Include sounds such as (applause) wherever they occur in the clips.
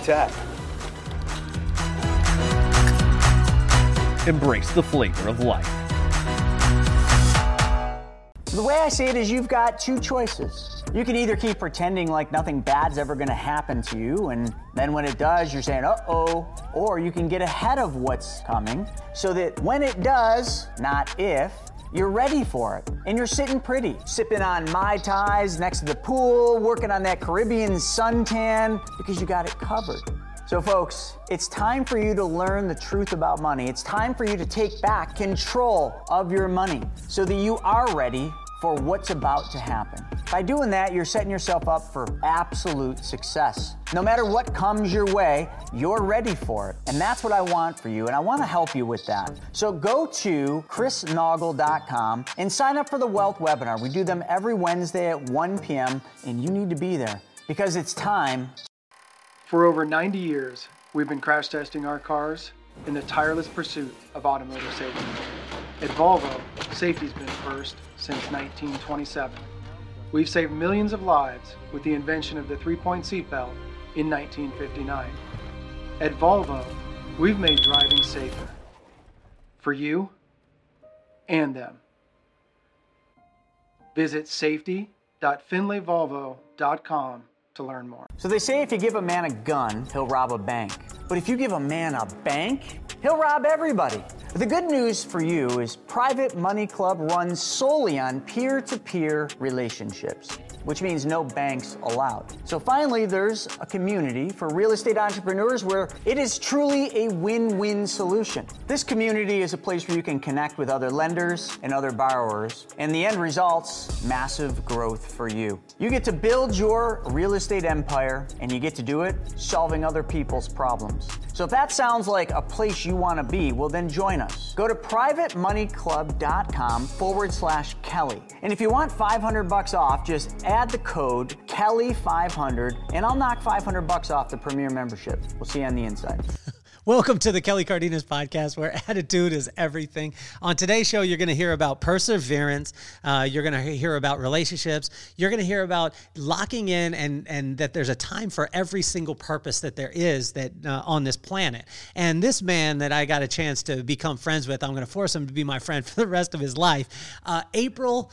Nice tap. Embrace the flavor of life. The way I see it is you've got two choices. You can either keep pretending like nothing bad's ever gonna happen to you, and then when it does, you're saying, uh oh, or you can get ahead of what's coming so that when it does, not if, you're ready for it. And you're sitting pretty, sipping on Mai Tais next to the pool, working on that Caribbean suntan because you got it covered. So, folks, it's time for you to learn the truth about money. It's time for you to take back control of your money so that you are ready for what's about to happen. By doing that, you're setting yourself up for absolute success. No matter what comes your way, you're ready for it. And that's what I want for you, and I want to help you with that. So go to chrisnaugle.com and sign up for the Wealth webinar. We do them every Wednesday at 1 p.m., and you need to be there because it's time. For over 90 years, we've been crash testing our cars in the tireless pursuit of automotive safety. At Volvo, safety's been first since 1927. We've saved millions of lives with the invention of the three point seatbelt in 1959. At Volvo, we've made driving safer for you and them. Visit safety.finleyvolvo.com to learn more. So they say if you give a man a gun, he'll rob a bank. But if you give a man a bank, he'll rob everybody. The good news for you is Private Money Club runs solely on peer to peer relationships which means no banks allowed. So finally, there's a community for real estate entrepreneurs where it is truly a win win solution. This community is a place where you can connect with other lenders and other borrowers, and the end result's massive growth for you. You get to build your real estate empire, and you get to do it solving other people's problems. So if that sounds like a place you want to be, well, then join us. Go to privatemoneyclub.com forward slash Kelly. And if you want 500 bucks off, just add the code Kelly500 and I'll knock 500 bucks off the premier membership. We'll see you on the inside. Welcome to the Kelly Cardenas podcast, where (laughs) attitude is everything. On today's show, you're going to hear about perseverance. Uh, you're going to hear about relationships. You're going to hear about locking in, and and that there's a time for every single purpose that there is that uh, on this planet. And this man that I got a chance to become friends with, I'm going to force him to be my friend (laughs) for the rest of his life. Uh, April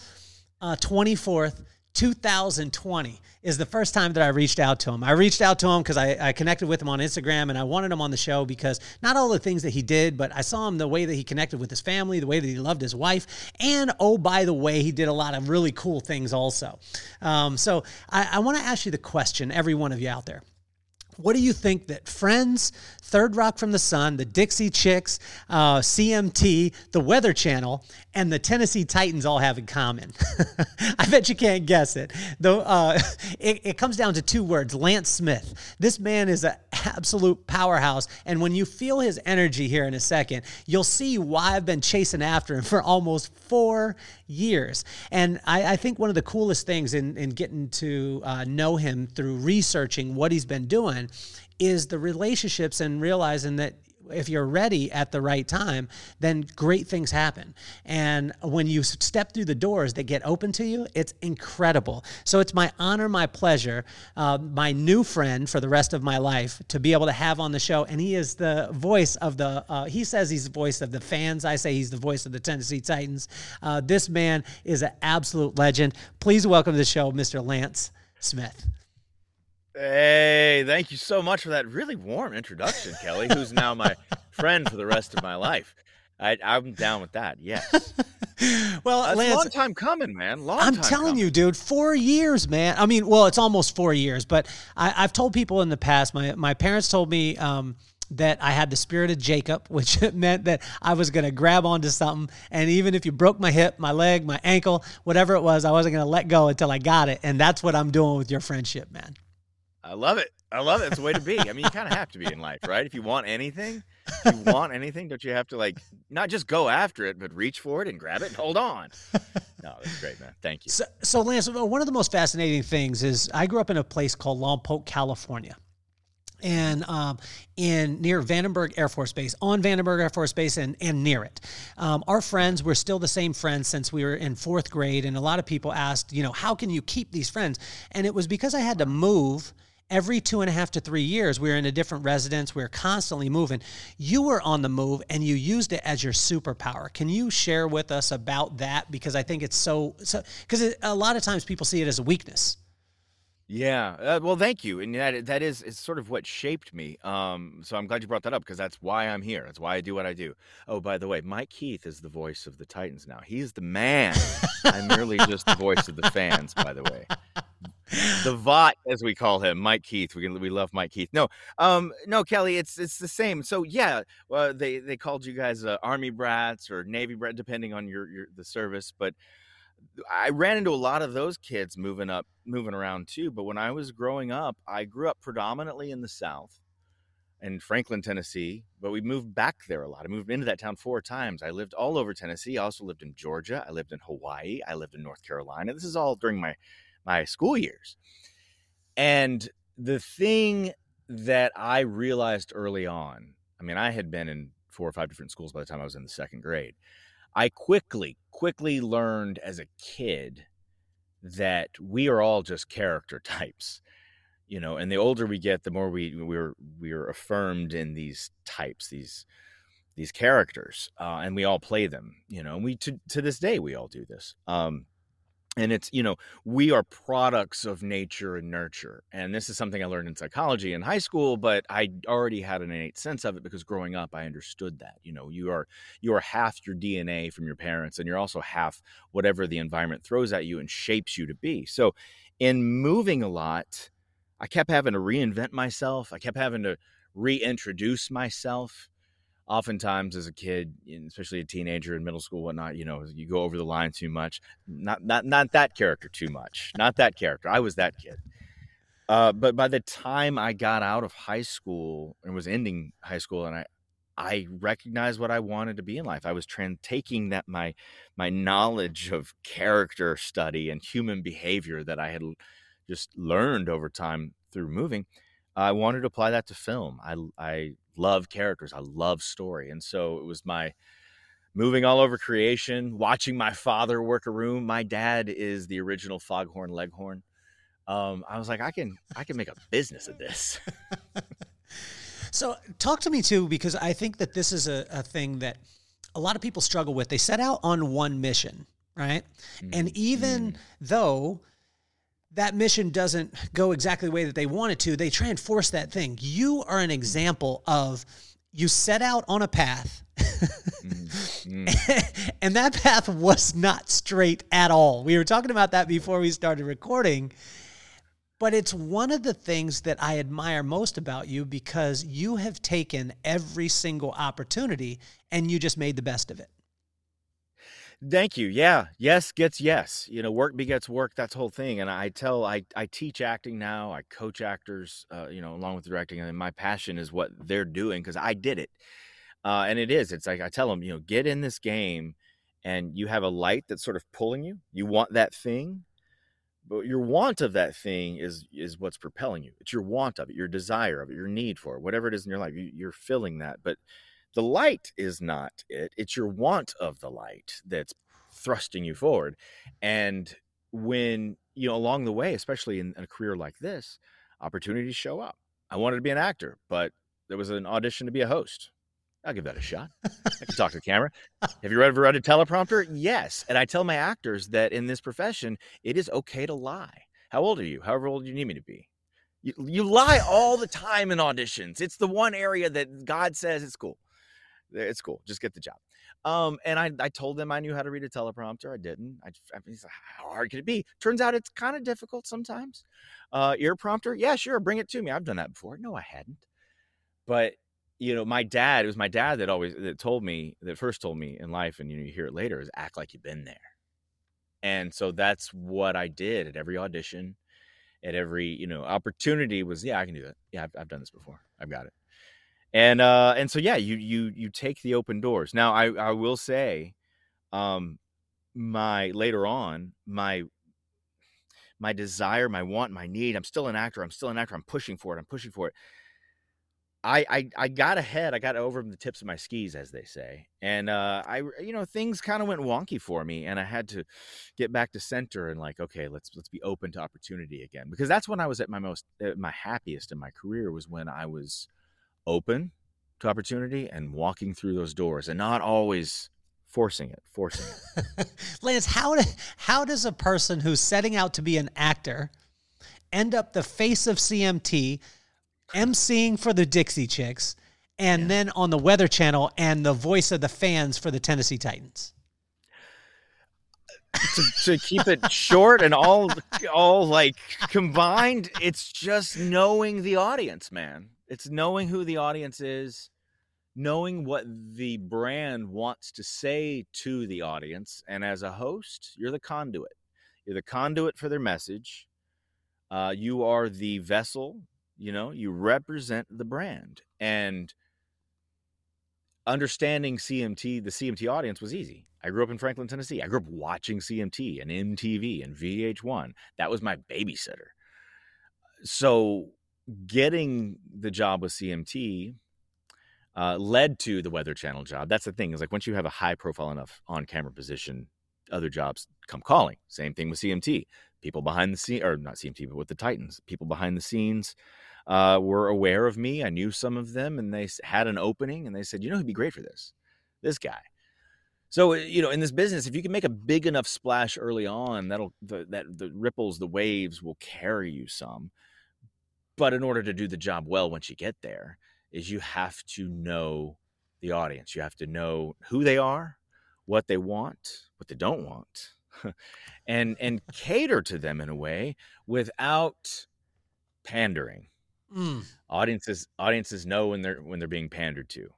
uh, 24th. 2020 is the first time that I reached out to him. I reached out to him because I, I, connected with him on Instagram and I wanted him on the show because not all the things that he did, but I saw him the way that he connected with his family, the way that he loved his wife, and oh, by the way, he did a lot of really cool things also. Um, so I, I want to ask you the question, every one of you out there. What do you think that Friends, Third Rock from the Sun, the Dixie Chicks, uh, CMT, the Weather Channel, and the Tennessee Titans all have in common? (laughs) I bet you can't guess it. Though uh, (laughs) it, it, comes down to two words: Lance Smith. This man is an absolute powerhouse, and when you feel his energy here in a second, you'll see why I've been chasing after him for almost four years. And I, I think one of the coolest things in, in getting to uh, know him through researching what he's been doing is the relationships and realizing that if you're ready at the right time, then great things happen. And when you step through the doors that get open to you, it's incredible. So it's my honor, my pleasure, uh, my new friend for the rest of my life to be able to have on the show. And he is the voice of the, uh, he says he's the voice of the fans. I say he's the voice of the Tennessee Titans. Uh, this man is an absolute legend. Please welcome to the show, Mr. Lance Smith. Hey, thank you so much for that really warm introduction, Kelly, who's now my (laughs) friend for the rest of my life. I, am down with that. Yes. (laughs) well, That's Lance, a long time coming, man. Long I'm telling coming. you, dude, four years, man. I mean, well, it's almost four years, but I, have told people in the past. My my parents told me. Um, that I had the spirit of Jacob, (laughs) which meant that I was going to grab onto something. And even if you broke my hip, my leg, my ankle, whatever it was, I wasn't going to let go until I got it. And that's what I'm doing with your friendship, man. I love it. I love it. It's the way to be. I mean, you kind of have to be in life, right? If you want anything, if you want anything, don't you have to like not just go after it, but reach for it and grab it and hold on? No, that's great, man. Thank you. So, so Lance, one of the most fascinating things is I grew up in a place called Lompoc, California and um, in near Vandenberg Air Force Base, on Vandenberg Air Force Base, and and near it. Um, our friends were still the same friends since we were in fourth grade, and a lot of people asked, you know, how can you keep these friends? And it was because I had to move every two and a half to three years, we were in a different residence. We were constantly moving. You were on the move and you used it as your superpower. Can you share with us about that? Because I think it's so, so because a lot of times people see it as a weakness. Yeah. Uh, well, thank you. And that that is is sort of what shaped me. Um, so I'm glad you brought that up because that's why I'm here. That's why I do what I do. Oh, by the way, Mike Keith is the voice of the Titans now. He's the man. I'm merely just the voice of the fans, by the way. The Vot, as we call him, Mike Keith. We we love Mike Keith. No, um, no, Kelly, it's it's the same. So yeah, uh, they they called you guys uh, Army brats or Navy brat, depending on your your the service, but I ran into a lot of those kids moving up, moving around too. But when I was growing up, I grew up predominantly in the South in Franklin, Tennessee, but we moved back there a lot. I moved into that town four times. I lived all over Tennessee. I also lived in Georgia. I lived in Hawaii. I lived in North Carolina. This is all during my my school years. And the thing that I realized early on, I mean, I had been in four or five different schools by the time I was in the second grade. I quickly, quickly learned as a kid that we are all just character (laughs) types you know and the older we get the more we we're we're affirmed in these types these these characters uh, and we all play them you know and we to, to this day we all do this um and it's you know we are products of nature and nurture and this is something i learned in psychology in high school but i already had an innate sense of it because growing up i understood that you know you are you are half your dna from your parents and you're also half whatever the environment throws at you and shapes you to be. So in moving a lot i kept having to reinvent myself i kept having to reintroduce myself oftentimes as a kid, especially a teenager in middle school, whatnot, you know, you go over the line too much. Not not not that character too much. Not that character. I was that kid. Uh, but by the time I got out of high school and was ending high school, and I I recognized what I wanted to be in life. I was trans- taking that my my knowledge of character study and human behavior that I had just learned over time through moving. I wanted to apply that to film. I I love characters. I love story. And so it was my moving all over creation, watching my father work a room. My dad is the original Foghorn Leghorn. Um, I was like, I can I can make a business of this. (laughs) so talk to me too, because I think that this is a, a thing that a lot of people struggle with. They set out on one mission, right? Mm-hmm. And even mm-hmm. though that mission doesn't go exactly the way that they wanted to, they try and force that thing. You are an example of you set out on a path. mm, (laughs) and that path was not straight at all. We were talking about that before we started recording. But it's one of the things that I admire most about you because you have taken every single opportunity and you just made the best of it. Thank you. Yeah. Yes gets yes. You know, work begets work. That's the whole thing. And I tell, I, I teach acting now. I coach actors, uh, you know, along with directing. And my passion is what they're doing because I did it. Uh, and it is. It's like I tell them, you know, get in this game and you have a light that's sort of pulling you. You want that thing, but your want of that thing is is what's propelling you. It's your want of it, your desire of it, your need for it, whatever it is in your life. You, you're filling that. But the light is not it, it's your want of the light that's thrusting you forward. And when, you know, along the way, especially in, a career like this, opportunities show up. I wanted to be an actor, but there was an audition to be a host. I'll give that a shot. I can talk to the camera. Have you ever read a teleprompter? Yes. And I tell my actors that in this profession, it is okay to lie. How old are you? However old you need me to be. You, you lie all the time in auditions. It's the one area that God says it's cool it's cool. Just get the job. Um, and I, I told them I knew how to read a teleprompter. I didn't. I, I mean, how hard could it be? Turns out it's kind of difficult sometimes. Uh, ear prompter, yeah, sure, bring it to me. I've done that before. No, I hadn't. But you know, my dad. It was my dad that always that told me that first told me in life, and you know, you hear it later is act like you've been there. And so that's what I did at every audition, at every you know opportunity. Was yeah, I can do that. Yeah, I've, I've done this before. I've got it and uh and so yeah you you you take the open doors now i i will say um my later on my my desire my want my need i'm still an actor i'm still an actor i'm pushing for it i'm pushing for it I, I I got ahead. I got over the tips of my skis, as they say, and uh, I you know things kind of went wonky for me, and I had to get back to center and like okay, let's let's be open to opportunity again because that's when I was at my most at my happiest in my career was when I was open to opportunity and walking through those doors and not always forcing it, forcing it. (laughs) Lance, how do, how does a person who's setting out to be an actor end up the face of CMT, emceeing for the Dixie Chicks, and yeah. then on the Weather Channel and the voice of the fans for the Tennessee Titans? to, to keep it short and all all like combined, it's just knowing the audience, man. It's knowing who the audience is, knowing what the brand wants to say to the audience. And as a host, you're the conduit. You're the conduit for their message. Uh, you are the vessel, you know, you represent the brand. And understanding CMT, the CMT audience was easy. I grew up in Franklin, Tennessee. I grew up watching CMT and MTV and VH1. That was my babysitter. So getting the job with CMT uh, led to the Weather Channel job. That's the thing is like once you have a high profile enough on camera position, other jobs come calling. Same thing with CMT. People behind the scene, or not CMT, but with the Titans, people behind the scenes uh, were aware of me. I knew some of them, and they had an opening, and they said, "You know, he'd be great for this? This guy." So you know, in this business, if you can make a big enough splash early on, that'll the, that the ripples, the waves will carry you some. But in order to do the job well once you get there, is you have to know the audience. You have to know who they are, what they want, what they don't want, (laughs) and and cater to them in a way without pandering. Mm. Audiences audiences know when they're when they're being pandered to,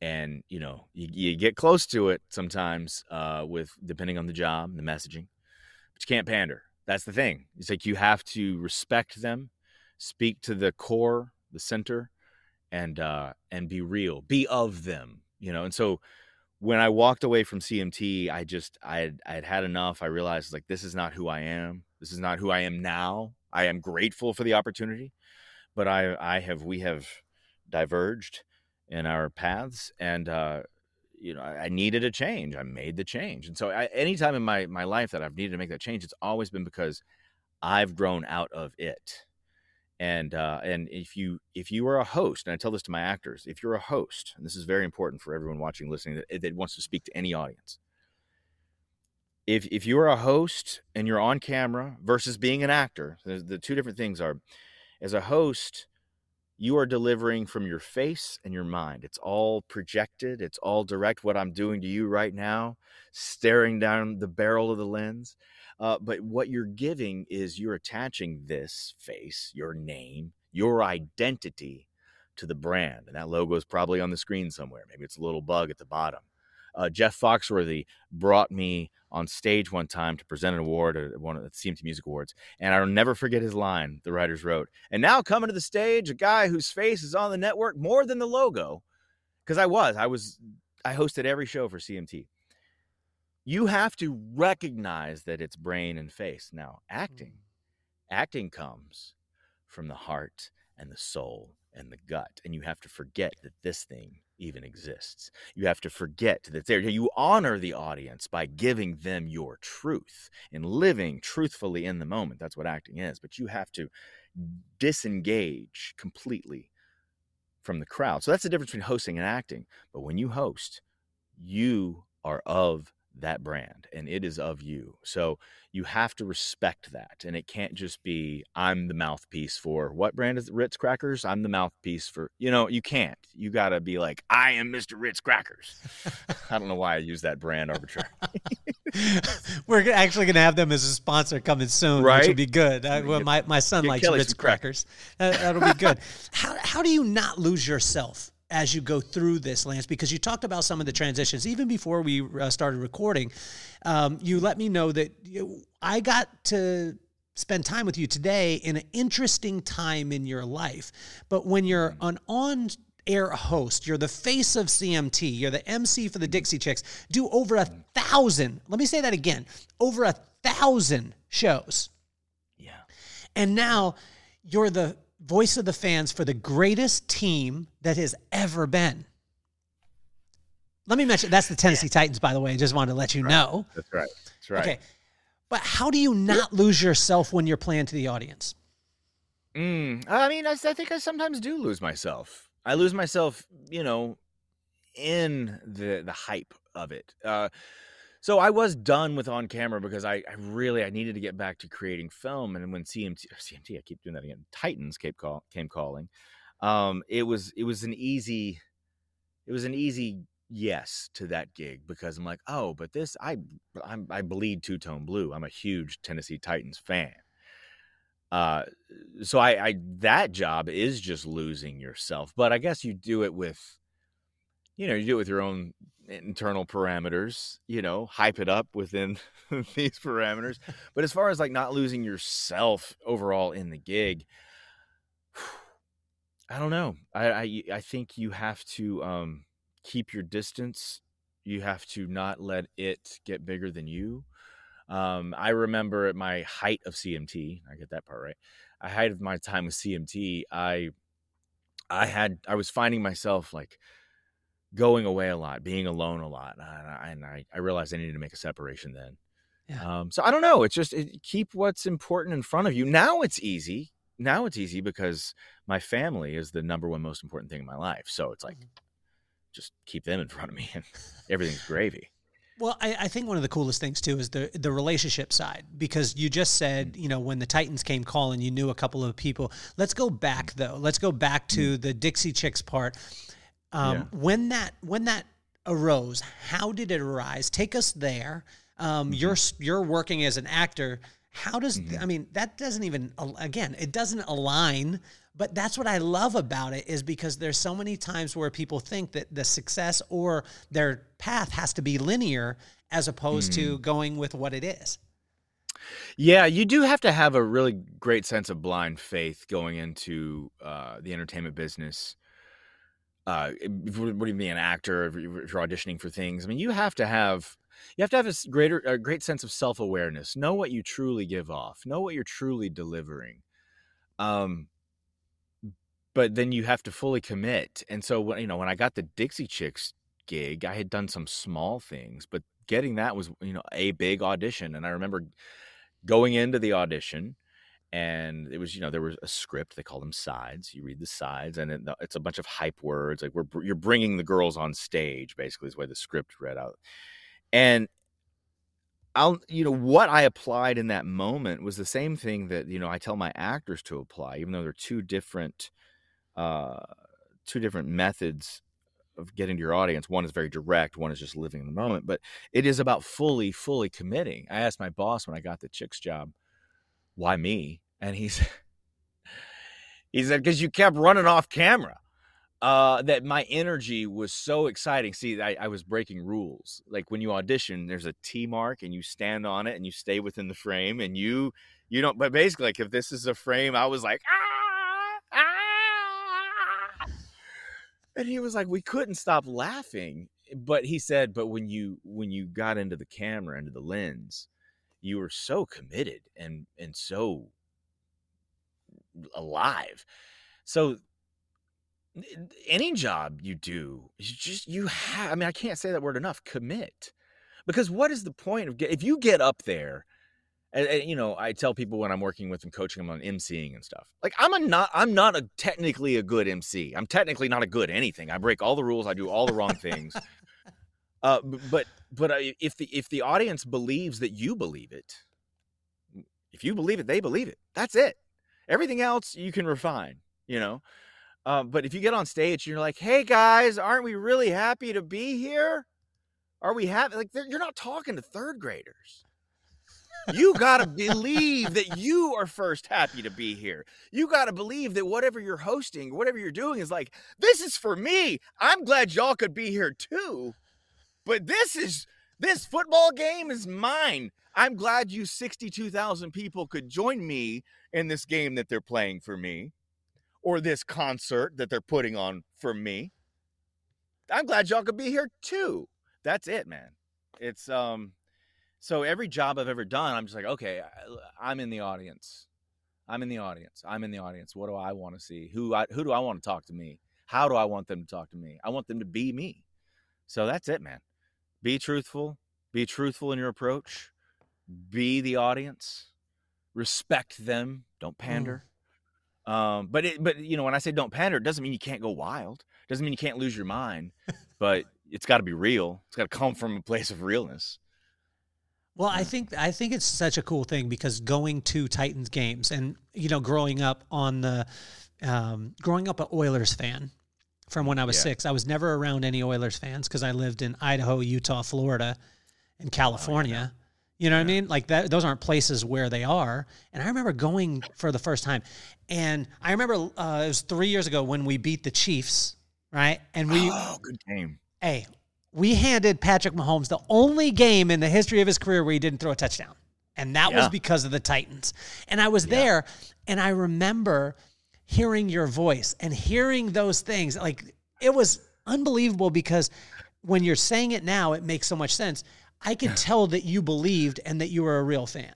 and you know you, you get close to it sometimes uh, with depending on the job, the messaging, but you can't pander. That's the thing. It's like you have to respect them speak to the core, the center, and uh, and be real, be of them, you know. And so when I walked away from CMT, I just I had I had had enough. I realized like this is not who I am. This is not who I am now. I am grateful for the opportunity, but I I have we have diverged in our paths, and uh, you know I, needed a change. I made the change, and so I, anytime in my my life that I've needed to make that change, it's always been because I've grown out of it and uh, and if you if you are a host and i tell this to my actors if you're a host and this is very important for everyone watching listening that, that wants to speak to any audience. If if you are a host and you're on camera versus being an actor the, the two different things are as a host you are delivering from your face and your mind. It's all projected it's all direct what i'm doing to you right now staring down the barrel of the lens uh, but what you're giving is you're attaching this face, your name, your identity to the brand. And that logo is probably on the screen somewhere. Maybe it's a little bug at the bottom. Uh, Jeff Foxworthy brought me on stage one time to present an award at one of the CMT Music Awards, and I'll never forget his line. The writers wrote, "And now coming to the stage, a guy whose face is on the network more than the logo." Because I was, I was, I hosted every show for CMT you have to recognize that it's brain and face. Now, acting, mm. acting comes from the heart and the soul and the gut. And you have to forget that this thing even exists. You have to forget that there. You honor the audience by giving them your truth and living truthfully in the moment. That's what acting is. But you have to disengage completely from the crowd. So that's the difference between hosting and acting. But when you host, you are of that brand and it is of you. So you have to respect that. And it can't just be, I'm the mouthpiece for what brand is it? Ritz Crackers? I'm the mouthpiece for, you know, you can't. You got to be like, I am Mr. Ritz Crackers. I don't know why I use that brand arbitrarily. (laughs) We're actually going to have them as a sponsor coming soon, right? which will be good. Uh, I, well, my, my son likes Kelly Ritz Crackers. That, that'll be good. how, how do you not lose yourself? As you go through this, Lance, because you talked about some of the transitions even before we uh, started recording. Um, you let me know that you, I got to spend time with you today in an interesting time in your life. But when you're an on air host, you're the face of CMT, you're the MC for the Dixie Chicks, do over a thousand, let me say that again, over a thousand shows. Yeah. And now you're the voice of the fans for the greatest team that has ever been. Let me mention that's the Tennessee Titans, by the way. I just wanted to let you know. That's right. That's right. Okay. But how do you not lose yourself when you're playing to the audience? Mm, I mean, I, I think I sometimes do lose myself. I lose myself, you know, in the the hype of it. Uh, so I was done with on camera because I, I really I needed to get back to creating film. And when CMT CMT I keep doing that again. Titans came call came calling. Um, it was it was an easy it was an easy yes to that gig because I'm like, oh, but this I I'm, I bleed two tone blue. I'm a huge Tennessee Titans fan. Uh, so I, I that job is just losing yourself, but I guess you do it with, you know, you do it with your own internal parameters. You know, hype it up within (laughs) these parameters. But as far as like not losing yourself overall in the gig, (sighs) I don't know. I I, I think you have to um keep your distance. You have to not let it get bigger than you. Um, I remember at my height of CMT, I get that part right. I height of my time with CMT, I I had I was finding myself like going away a lot, being alone a lot, and I, and I, I realized I needed to make a separation then. Yeah. Um, so I don't know. It's just it, keep what's important in front of you. Now it's easy. Now it's easy because my family is the number one most important thing in my life. So it's like mm-hmm just keep them in front of me and everything's gravy. Well, I, I, think one of the coolest things too is the the relationship side because you just said you know when the Titans came calling, you knew a couple of people. Let's go back though. Let's go back to mm. the Dixie Chicks part. Um, yeah. When that when that arose, how did it arise? Take us there. Um, mm-hmm. You're you're working as an actor. How does mm-hmm. I mean that doesn't even again it doesn't align but that's what I love about it is because there's so many times where people think that the success or their path has to be linear as opposed mm. to going with what it is. Yeah, you do have to have a really great sense of blind faith going into uh, the entertainment business. Uh, if you be an actor, if you're auditioning for things, I mean, you have to have you have to have a greater, a great sense of self awareness. Know what you truly give off. Know what you're truly delivering. Um, but then you have to fully commit. And so when you know when I got the Dixie Chicks gig, I had done some small things, but getting that was you know a big audition. And I remember going into the audition, and it was you know there was a script. They call them sides. You read the sides, and it, it's a bunch of hype words. Like we're you're bringing the girls on stage. Basically, is the way the script read out. And I'll, you know, what I applied in that moment was the same thing that, you know, I tell my actors to apply, even though they're two different uh, two different methods of getting to your audience. One is very direct, one is just living in the moment, but it is about fully, fully committing. I asked my boss when I got the chicks job, why me? And he's he said, (laughs) because you kept running off camera. Uh, that my energy was so exciting. See, I, I was breaking rules. Like when you audition, there's a T mark and you stand on it and you stay within the frame and you you don't but basically like if this is a frame, I was like, ah and he was like we couldn't stop laughing but he said but when you when you got into the camera into the lens you were so committed and and so alive so any job you do you just you have i mean i can't say that word enough commit because what is the point of if you get up there and, and, you know, I tell people when I'm working with them, coaching them on emceeing and stuff. Like I'm a not, I'm not a technically a good MC. I'm technically not a good anything. I break all the rules. I do all the wrong things. uh, but but if the if the audience believes that you believe it, if you believe it, they believe it. That's it. Everything else you can refine. You know. Uh, but if you get on stage you're like, "Hey guys, aren't we really happy to be here? Are we happy?" Like you're not talking to third graders you got to believe that you are first happy to be here. You got to believe that whatever you're hosting, whatever you're doing is like, this is for me. I'm glad y'all could be here too. But this is this football game is mine. I'm glad you 62,000 people could join me in this game that they're playing for me or this concert that they're putting on for me. I'm glad y'all could be here too. That's it, man. It's um so every job I've ever done, I'm just like, okay, I'm in the audience. I'm in the audience. I'm in the audience. What do I want to see? Who I, who do I want to talk to me? How do I want them to talk to me? I want them to be me. So that's it, man. Be truthful. Be truthful in your approach. Be the audience. Respect them. Don't pander. Mm. Um, but it, but you know, when I say don't pander, it doesn't mean you can't go wild. It doesn't mean you can't lose your mind. but (laughs) it's got to be real. It's got to come from a place of realness. Well, I think I think it's such a cool thing because going to Titans games and you know growing up on the um, growing up an Oilers fan from when I was yeah. six. I was never around any Oilers fans because I lived in Idaho, Utah, Florida, and California. Oh, yeah. You know yeah. what I mean? Like that; those aren't places where they are. And I remember going for the first time, and I remember uh, it was three years ago when we beat the Chiefs, right? And we (gasps) oh, good game. Hey, we handed Patrick Mahomes the only game in the history of his career where he didn't throw a touchdown. And that yeah. was because of the Titans. And I was yeah. there and I remember hearing your voice and hearing those things. Like it was unbelievable because when you're saying it now, it makes so much sense. I could tell that you believed and that you were a real fan.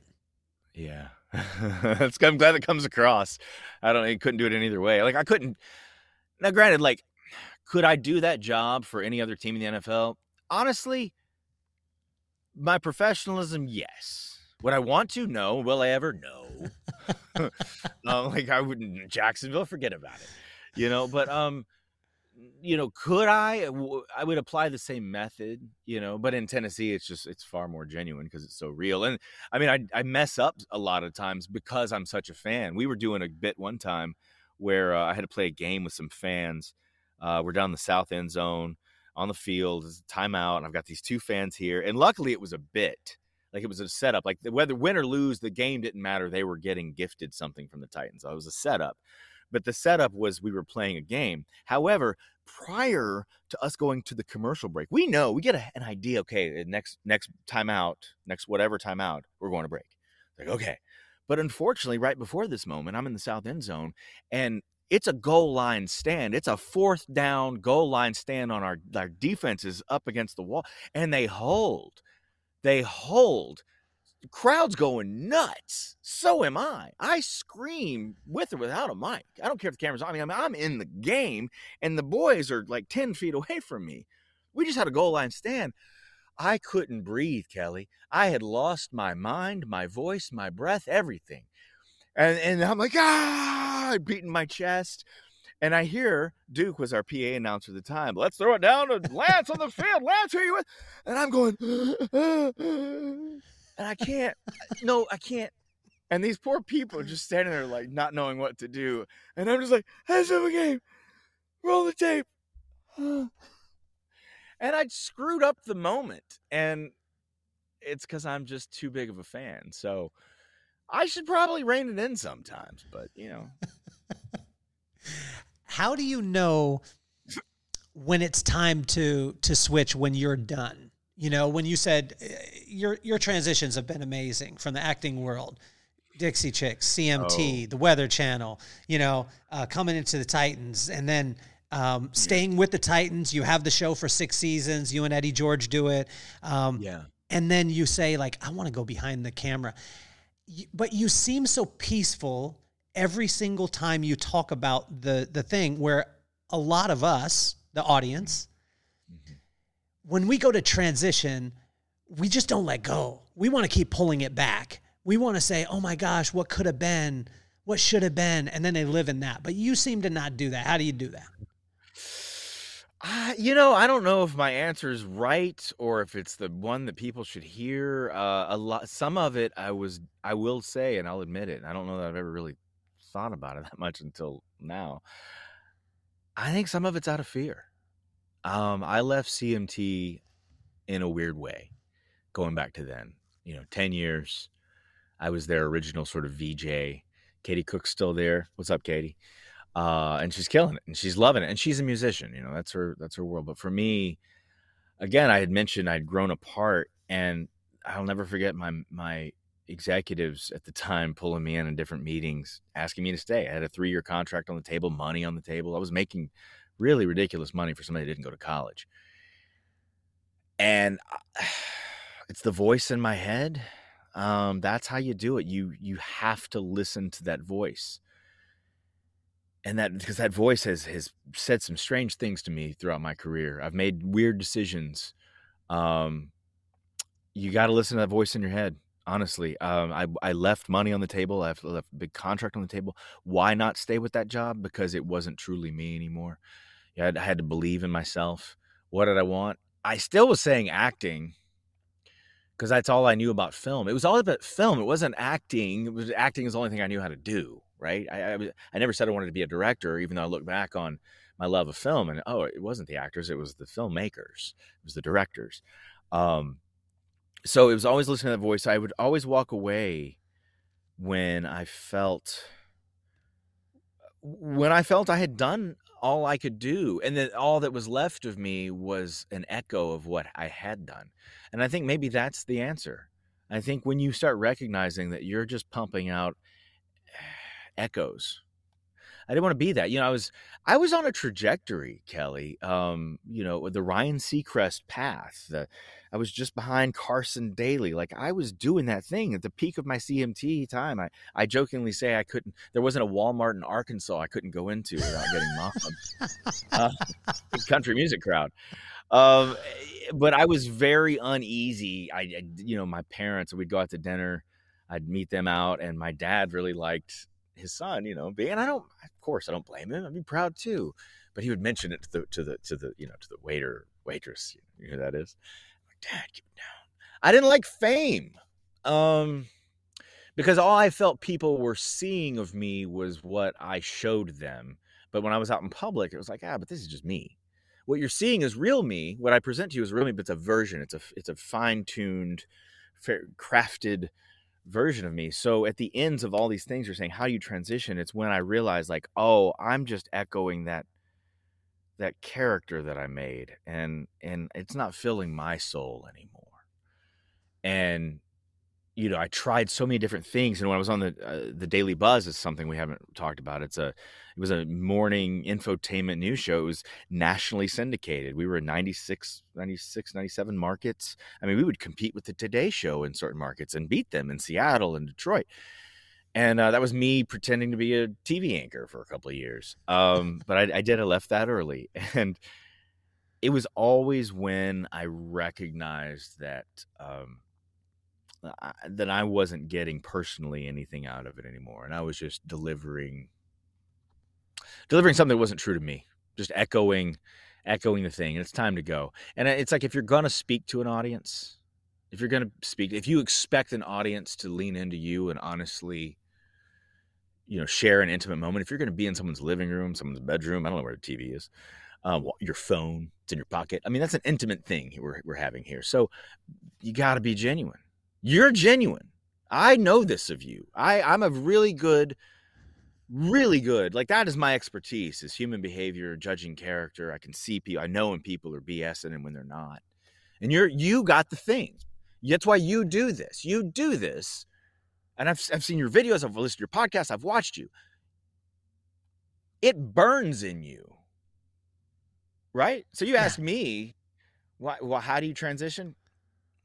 Yeah. (laughs) I'm glad it comes across. I don't, I couldn't do it in either way. Like I couldn't, now granted, like could I do that job for any other team in the NFL? Honestly, my professionalism, yes. Would I want to? No. Will I ever? No. Uh, (laughs) like I wouldn't. Jacksonville, forget about it. You know, but um, you know, could I? I would apply the same method. You know, but in Tennessee, it's just it's far more genuine because it's so real. And I mean, I I mess up a lot of times because I'm such a fan. We were doing a bit one time where uh, I had to play a game with some fans uh, we're down the south end zone on the field. It's timeout, and I've got these two fans here. And luckily, it was a bit like it was a setup. Like whether win or lose, the game didn't matter. They were getting gifted something from the Titans. So it was a setup. But the setup was we were playing a game. However, prior to us going to the commercial break, we know we get a, an idea. Okay, eh, next next timeout, next whatever timeout, we're going to break. Like okay, but unfortunately, right before this moment, I'm in the south end zone, and it's a goal line stand. It's a fourth down goal line stand on our our defenses up against the wall, and they hold. They hold. Crowd's going nuts. So am I. I scream with or without a mic. I don't care if the camera's on. I mean, I'm in the game, and the boys are like ten feet away from me. We just had a goal line stand. I couldn't breathe, Kelly. I had lost my mind, my voice, my breath, everything. And and I'm like, ah, beating my chest. And I hear Duke was our PA announcer at the time. Let's throw it down to Lance on the field. Lance, who are you with? And I'm going, (gasps) and I can't. No, I can't. And these poor people are just standing there, like not knowing what to do. And I'm just like, "Heads up a game, roll the tape." (sighs) and I screwed up the moment, and it's because I'm just too big of a fan. So I should probably rein it in sometimes, but you know. (laughs) How do you know when it's time to to switch when you're done? You know, when you said eh, your your transitions have been amazing from the acting world. Dixie Chicks, CMT, oh. the Weather Channel, you know, uh, coming into the Titans, and then um, staying with the Titans. You have the show for six seasons. You and Eddie George do it. Um, yeah. And then you say, like, I want to go behind the camera but you seem so peaceful every single time you talk about the the thing where a lot of us the audience mm-hmm. when we go to transition we just don't let go we want to keep pulling it back we want to say oh my gosh what could have been what should have been and then they live in that but you seem to not do that how do you do that uh, you know, I don't know if my answer is right or if it's the one that people should hear. Uh, a lot, some of it, I was, I will say, and I'll admit it. I don't know that I've ever really thought about it that much until now. I think some of it's out of fear. Um, I left CMT in a weird way, going back to then. You know, ten years. I was their original sort of VJ. Katie Cook's still there. What's up, Katie? uh, and she's killing it and she's loving it and she's a musician you know that's her that's her world but for me again i had mentioned i'd grown apart and i'll never forget my my executives at the time pulling me in in different meetings asking me to stay i had a three-year contract on the table money on the table i was making really ridiculous money for somebody who didn't go to college and (sighs) it's the voice in my head um, that's how you do it. You you have to listen to that voice, and that because that voice has has said some strange things to me throughout my career. I've made weird decisions. Um, you got to listen to that voice in your head. Honestly, um, I I left money on the table. I left a big contract on the table. Why not stay with that job? Because it wasn't truly me anymore. Yeah, I had to believe in myself. What did I want? I still was saying acting because that's all I knew about film. It was all about film. It wasn't acting. It was acting is the only thing I knew how to do. Right. I, I, I never said I wanted to be a director, even though I look back on my love of film and oh, it wasn't the actors, it was the filmmakers, it was the directors. Um, so it was always listening to that voice. I would always walk away when I felt when I felt I had done all I could do, and that all that was left of me was an echo of what I had done. And I think maybe that's the answer. I think when you start recognizing that you're just pumping out eh, echoes. I didn't want to be that. You know, I was I was on a trajectory, Kelly. Um, you know, the Ryan Seacrest path. The, I was just behind Carson Daly. Like I was doing that thing at the peak of my CMT time. I, I jokingly say I couldn't. There wasn't a Walmart in Arkansas I couldn't go into without getting mobbed. uh, (laughs) country music crowd. Um, but I was very uneasy. I, I, you know, my parents. We'd go out to dinner. I'd meet them out, and my dad really liked his son. You know, being. And I don't. Of course, I don't blame him. I'd be proud too. But he would mention it to the to the to the you know to the waiter waitress. You know who that is Dad, keep it down. I didn't like fame. Um, because all I felt people were seeing of me was what I showed them. But when I was out in public, it was like, ah, but this is just me. What you're seeing is real me. What I present to you is real me, but it's a version. It's a it's a fine tuned, crafted version of me. So at the ends of all these things, you're saying, how do you transition? It's when I realize, like, oh, I'm just echoing that that character that I made and and it's not filling my soul anymore. And you know, I tried so many different things and when I was on the uh, the Daily Buzz is something we haven't talked about. It's a it was a morning infotainment news show. It was nationally syndicated. We were in 96 96 97 markets. I mean, we would compete with the Today show in certain markets and beat them in Seattle and Detroit and uh, that was me pretending to be a TV anchor for a couple of years. Um, (laughs) but I, I, did. I left that early, (laughs) and it was always when I recognized that um, I, that I wasn't getting personally anything out of it anymore, and I was just delivering delivering something that wasn't true to me, just echoing echoing the thing. And it's time to go. And it's like if you're gonna speak to an audience. If you're to speak, if you expect an audience to lean into you and honestly you know share an intimate moment if you're going to be in someone's living room someone's bedroom i don't know where the tv is um, your phone it's in your pocket i mean that's an intimate thing we're, we're having here so you got to be genuine you're genuine i know this of you i i'm a really good really good like that is my expertise is human behavior judging character i can see people i know when people are bsing and when they're not and you're you got the thing that's why you do this you do this and I've, I've seen your videos, I've listened to your podcast, I've watched you. It burns in you. Right? So you ask yeah. me, why, well, how do you transition?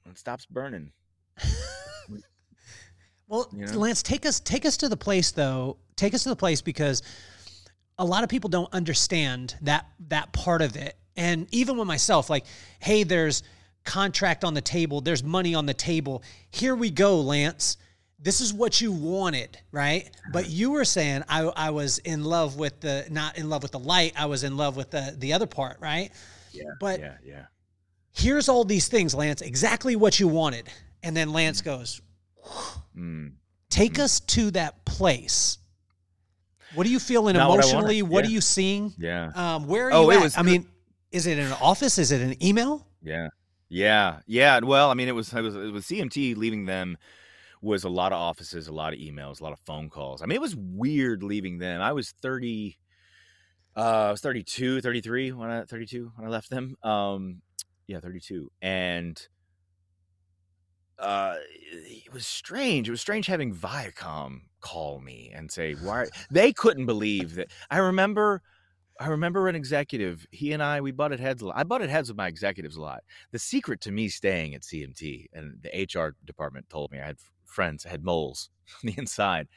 It stops burning. Well, you know? Lance, take us take us to the place though. Take us to the place because a lot of people don't understand that that part of it. And even with myself, like, hey, there's contract on the table, there's money on the table. Here we go, Lance this is what you wanted, right? But you were saying I, I was in love with the not in love with the light, I was in love with the the other part, right? Yeah. But yeah, yeah. Here's all these things, Lance, exactly what you wanted. And then Lance mm. goes, mm. Take mm. us to that place. What are you feeling Not emotionally? What, what yeah. are you seeing? Yeah. Um, where are oh, you? At? Was, I mean, is it an office? Is it an email? Yeah. Yeah. Yeah. Well, I mean, it was it was it was CMT leaving them was a lot of offices, a lot of emails, a lot of phone calls. I mean, it was weird leaving them. I was 30, uh, I was 32, 33 when I, 32 when I left them. Um, yeah, 32. And, uh, it was strange. It was strange having Viacom call me and say, why (sighs) they couldn't believe that. I remember, I remember an executive, he and I, we butted heads a lot. I butted heads with my executives a lot. The secret to me staying at CMT and the HR department told me I had friends I had moles (laughs) on the inside.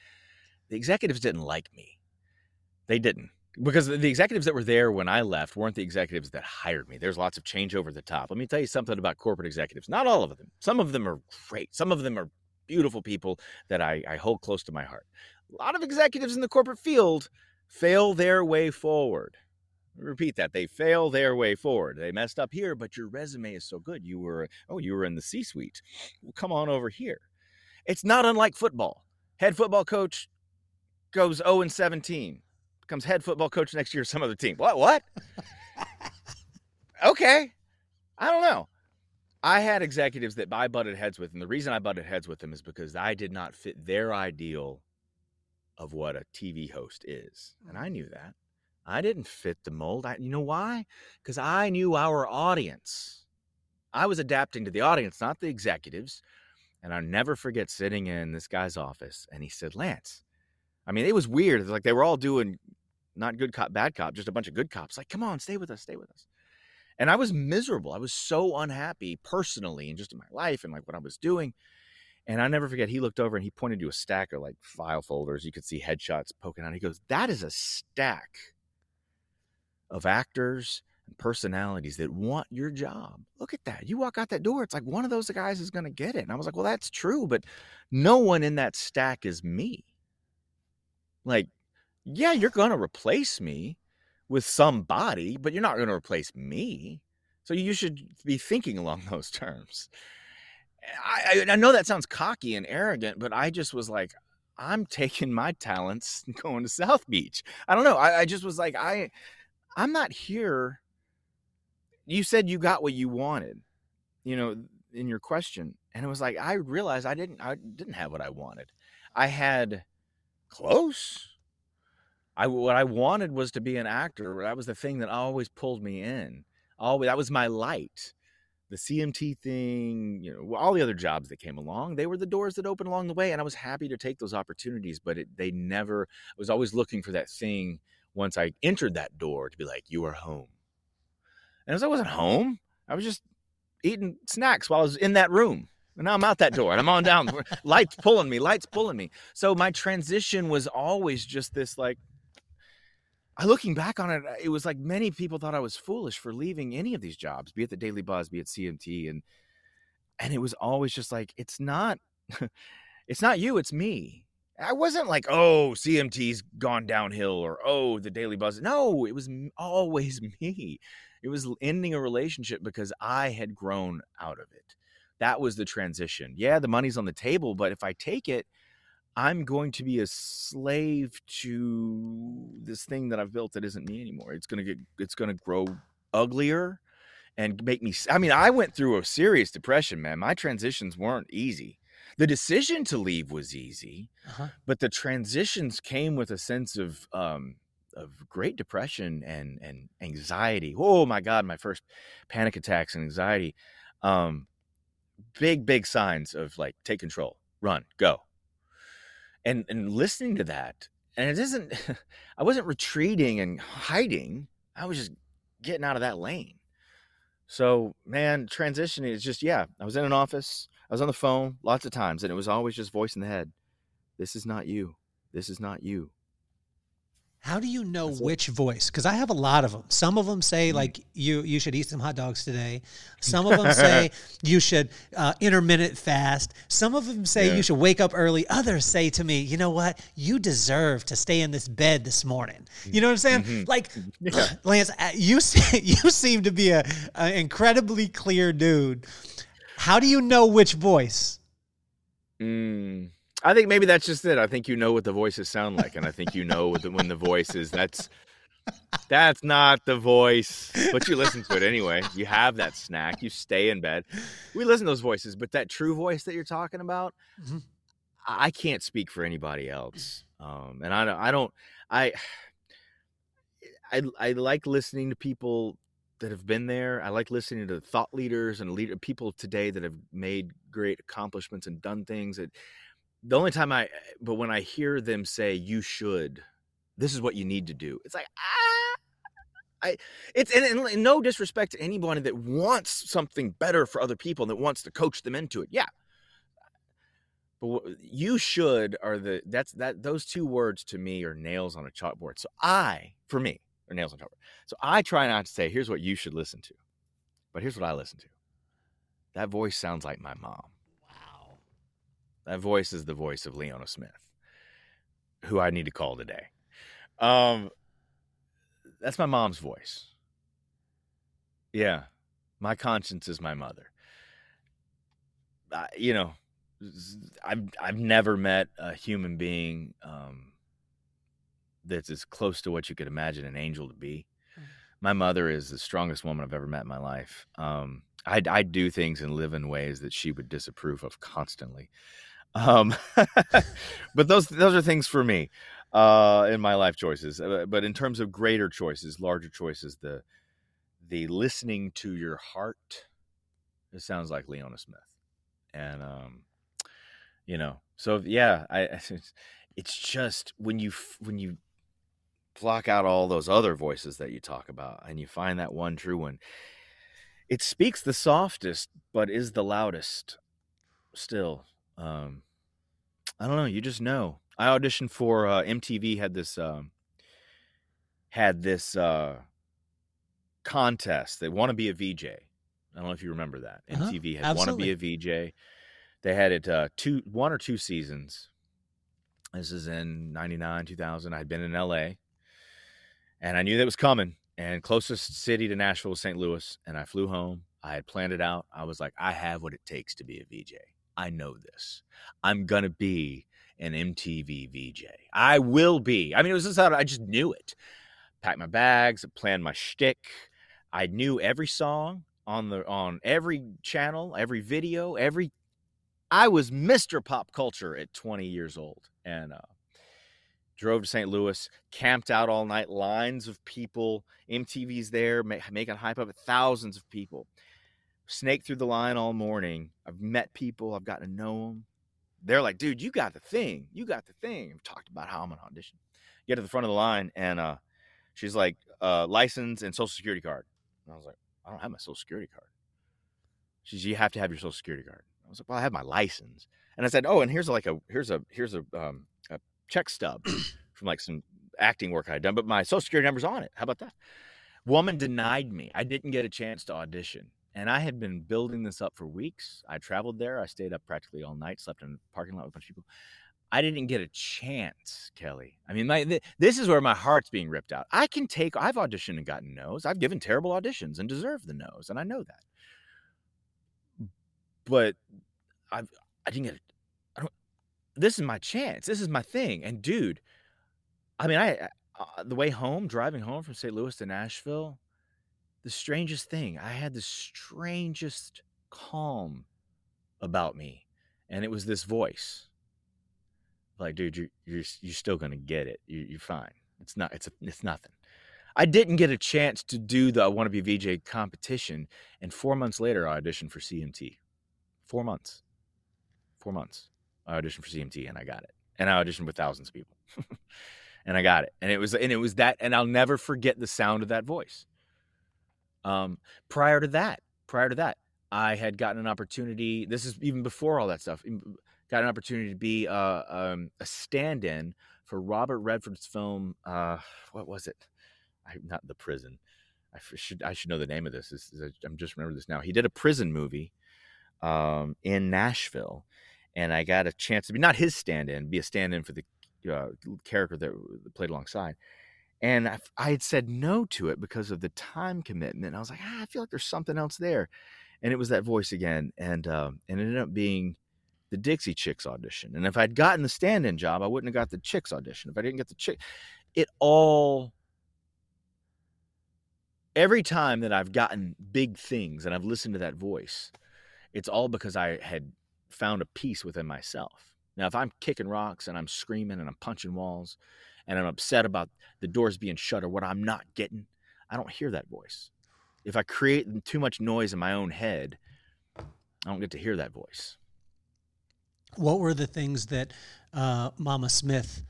The executives didn't like me. They didn't because the executives that were there when I left weren't the executives that hired me. There's lots of change over the top. Let me tell you something about corporate executives. Not all of them. Some of them are great. Some of them are beautiful people that I, I hold close to my heart. A lot of executives in the corporate field fail their way forward. Repeat that. They fail their way forward. They messed up here, but your resume is so good. You were, oh, you were in the C suite. Well, come on over here. It's not unlike football. Head football coach goes 0 and 17 becomes head football coach next year some other team. What? What? okay. I don't know. I had executives that I butted heads with, and the reason I butted heads with them is because I did not fit their ideal of what a TV host is. And I knew that. I didn't fit the mold. I, you know why? Because I knew our audience. I was adapting to the audience, not the executives. And I'll never forget sitting in this guy's office, and he said, Lance, I mean, it was weird. It's like they were all doing not good cop, bad cop, just a bunch of good cops. Like, come on, stay with us, stay with us. And I was miserable. I was so unhappy personally and just in my life and like what I was doing. And I never forget, he looked over and he pointed to a stack of like file folders. You could see headshots poking out. He goes, That is a stack of actors and personalities that want your job. Look at that. You walk out that door, it's like one of those guys is going to get it. And I was like, Well, that's true, but no one in that stack is me. Like, yeah, you're going to replace me with somebody, but you're not going to replace me. So you should be thinking along (laughs) those terms. I, I, know that sounds cocky and arrogant, but I just was like, I'm taking my talents (laughs) and going to South Beach. I don't know. I, I just was like, I, I'm not here. You said you got what you wanted, you know, in your question, and it was like I realized I didn't. I didn't have what I wanted. I had close. I what I wanted was to be an actor. That was the thing that always pulled me in. Always that was my light. The CMT thing, you know, all the other jobs that came along, they were the doors that opened along the way, and I was happy to take those opportunities. But it, they never. I was always looking for that thing once I entered that door to be like, "You are home." And as I wasn't home, I was just eating snacks while I was in that room. And now I'm out that door and I'm on down. lights pulling me, lights pulling me. So my transition was always just this like, I looking back on it, it was like many people thought I was foolish for leaving any of these jobs, be it the Daily Buzz, be it CMT, and and it was always just like it's not, (laughs) it's not you, it's me. I wasn't like, oh, CMT's gone downhill or oh, the Daily Buzz. No, it was always (laughs) me. It was ending a relationship because I had grown out of it. That was the transition. Yeah, the money's on the table, but if I take it, I'm going to be a slave to this thing that I've built that isn't me anymore. It's going to get it's going to grow uglier and make me I mean, I went through a serious depression, man. My transitions weren't easy. The decision to leave was easy, uh-huh. but the transitions came with a sense of um of great depression and and anxiety. Oh my god, my first panic attacks and anxiety. Um big big signs of like take control, run, go. And and listening to that and it isn't (laughs) i wasn't retreating and hiding i was just getting out of that lane. So man transitioning is just yeah i was in an office i was on the phone lots of times and it was always just voice in the head this is not you this is not you how do you know which voice? Because I have a lot of them. Some of them say mm. like you you should eat some hot dogs today. (laughs) Some of them say (laughs) you should uh, intermittent fast. Some of them say yeah. you should wake up early. Others say to me, you know what? You deserve to stay in this bed this morning. You know what I'm saying? Mm-hmm. Like (laughs) yeah. Lance, uh, you you seem to be a, a incredibly clear dude. How do you know which voice? Mm. I think maybe that's just it. I think you know what the voices sound like, and I think you know the, when the voice is. That's that's not the voice, but you listen to it anyway. You have that snack. You stay in bed. We listen to those voices, but that true voice that you're talking about, mm-hmm. I can't speak for anybody else. Um, and I don't. I don't. I. (sighs) I, I like listening to people that have been there. I like listening to thought leaders and leader people today that have made great accomplishments and done things that the only time I, but when I hear them say, you should, this is what you need to do, it's like, ah, I, it's, and, and no disrespect to anybody that wants something better for other people and that wants to coach them into it. Yeah. But you should are the that's that those two words to me are nails on a chalkboard. So I, for me, are nails on a chalkboard. So I try not to say, here's what you should listen to. But here's what I listen to. That voice sounds like my mom. That voice is the voice of Leona Smith, who I need to call today. Um, that's my mom's voice. Yeah, my conscience is my mother. I, you know, I've I've never met a human being um, that's as close to what you could imagine an angel to be. My mother is the strongest woman I've ever met in my life. Um, I, I do things and live in ways that she would disapprove of constantly. Um, (laughs) but those those are things for me uh, in my life choices. Uh, but in terms of greater choices, larger choices, the the listening to your heart, it sounds like Leona Smith, and um, you know, so yeah, I (laughs) it's, it's just when you when you block out all those other voices that you talk about and you find that one true one it speaks the softest but is the loudest still um i don't know you just know i auditioned for uh mtv had this um had this uh contest they want to be a vj i don't know if you remember that Uh-huh, mtv had want to be a vj they had it uh two one or two seasons this is in 99 2000 i'd been in la and I knew that was coming. And closest city to Nashville was St. Louis, and I flew home. I had planned it out. I was like, I have what it takes to be a VJ. I know this. I'm gonna be an MTV VJ. I will be. I mean, it was just out. I just knew it. Packed my bags, planned my shtick. I knew every song on the on every channel, every video, every. I was Mr. Pop Culture at 20 years old, and uh, drove to St. Louis, camped out all night, lines of people. MTV's there, ma- making hype of it, thousands of people. Snake through the line all morning. I've met people, I've gotten to know them. They're like, dude, you got the thing. You got the thing. I've talked about how I'm an audition. Get to the front of the line, and uh, she's like, uh, license and social security card. And I was like, I don't have my social security card. She's, you have to have your social security card. I was like, well, I have my license. And I said, oh, and here's like a here's a here's a um, a check stub (clears throat) from like some acting work I had done, but my social security number's on it. How about that? Woman denied me. I didn't get a chance to audition. And I had been building this up for weeks. I traveled there. I stayed up practically all night, slept in a parking lot with a bunch of people. I didn't get a chance, Kelly. I mean, my th- this is where my heart's being ripped out. I can take. I've auditioned and gotten no's. I've given terrible auditions and deserve the no's, and I know that. But I've I didn't get. I don't. This is my chance. This is my thing. And dude, I mean, I uh, the way home, driving home from St. Louis to Nashville, the strangest thing. I had the strangest calm about me, and it was this voice. Like, dude, you're you're you're still gonna get it. You, you're fine. It's not. It's a, it's nothing. I didn't get a chance to do the I Want to Be VJ competition, and four months later, I auditioned for CMT. Four months. Four months. I auditioned for CMT, and I got it. And I auditioned with thousands of people, (laughs) and I got it. And it was and it was that, and I'll never forget the sound of that voice. Um, prior to that, prior to that, I had gotten an opportunity. This is even before all that stuff. Got an opportunity to be uh, um, a stand-in for Robert Redford's film. Uh, what was it? I, not the prison. I should I should know the name of this. this is, I'm just remember this now. He did a prison movie um, in Nashville, and I got a chance to be not his stand-in, be a stand-in for the uh, character that played alongside. And I, I, had said no to it because of the time commitment. I was like, ah, I feel like there's something else there, and it was that voice again, and um, and it ended up being the Dixie Chicks audition. And if I'd gotten the stand-in job, I wouldn't have got the Chicks audition. If I didn't get the Chick, it all every time that I've gotten big things and I've listened to that voice, it's all because I had found a peace within myself. Now, if I'm kicking rocks and I'm screaming and I'm punching walls and I'm upset about the doors being shut or what I'm not getting, I don't hear that voice. If I create too much noise in my own head, I don't get to hear that voice. What were the things that uh, Mama Smith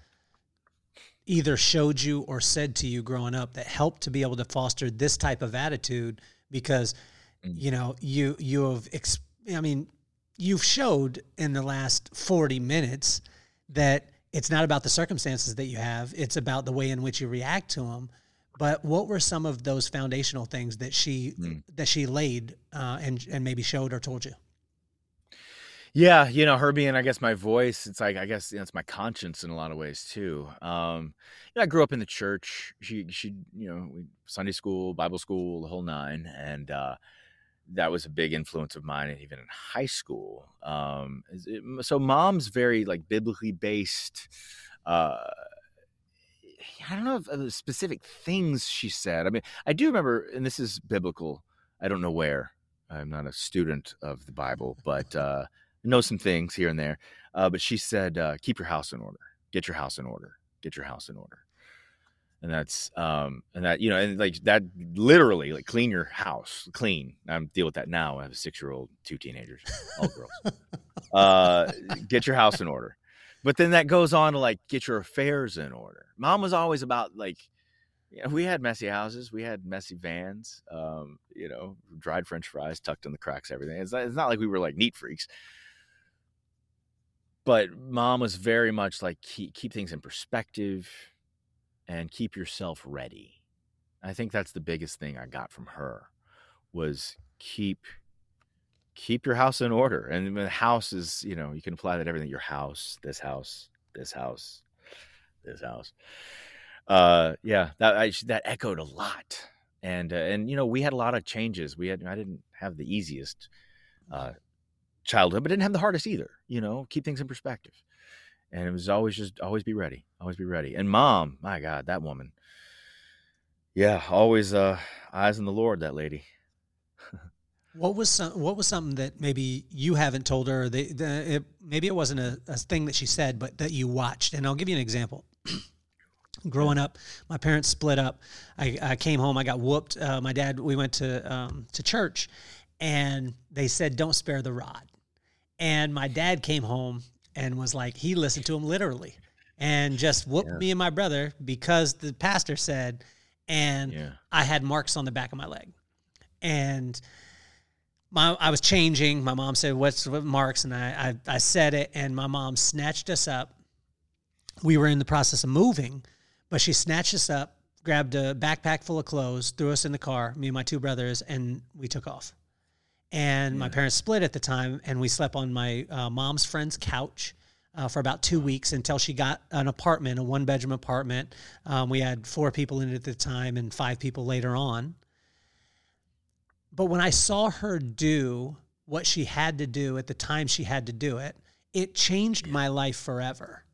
either showed you or said to you growing up that helped to be able to foster this type of attitude? Because, Mm. you know, you you have, ex- I mean, you've showed in the last 40 minutes that it's not about the circumstances that you have, it's about the way in which you react to them. But what were some of those foundational things that she mm. that she laid uh, and and maybe showed or told you? Yeah, you know, her being, I guess, my voice. It's like, I guess, you know, it's my conscience in a lot of ways too. Um, you know, I grew up in the church. She, she, you know, Sunday school, Bible school, the whole nine, and uh, that was a big influence of mine, even in high school. Um, so, mom's very like biblically based. Uh, I don't know if the specific things she said. I mean, I do remember, and this is biblical. I don't know where. I'm not a student of the Bible, but uh, know some things here and there. Uh, but she said, uh, "Keep your house in order. Get your house in order. Get your house in order." And that's um, and that you know, and like that literally, like clean your house, clean. I'm deal with that now. I have a six year old, two teenagers, all girls. uh, get your house in order. But then that goes on to like get your affairs in order. Mom was always about like you know, we had messy houses, we had messy vans, um, you know, dried French fries tucked in the cracks, everything. It's not, it's not like we were like neat freaks, but mom was very much like keep, keep things in perspective and keep yourself ready i think that's the biggest thing i got from her was keep keep your house in order and the house is you know you can apply that everything your house this house this house this house uh yeah that I, that echoed a lot and uh, and you know we had a lot of changes we had i didn't have the easiest uh childhood, but didn't have the hardest either. You know, keep things in perspective. And it was always just always be ready, always be ready. And mom, my God, that woman, yeah, always uh, eyes on the Lord. That lady. (laughs) what was some, what was something that maybe you haven't told her? The, it, maybe it wasn't a, a thing that she said, but that you watched. And I'll give you an example. (clears throat) growing up my parents split up i, I came home i got whooped uh, my dad we went to um, to church and they said don't spare the rod and my dad came home and was like, he listened to him literally and just whooped yeah. me and my brother because the pastor said, and yeah. I had marks on the back of my leg. And my, I was changing. My mom said, What's what marks? And I, I, I said it, and my mom snatched us up. We were in the process of moving, but she snatched us up, grabbed a backpack full of clothes, threw us in the car, me and my two brothers, and we took off and yeah. my parents split at the time and we slept on my uh, mom's friend's couch uh, for about two weeks until she got an apartment a one bedroom apartment. Um, we had four people in it at the time and five people later on. But when i saw her do what she had to do at the time she had to do it it changed my life forever.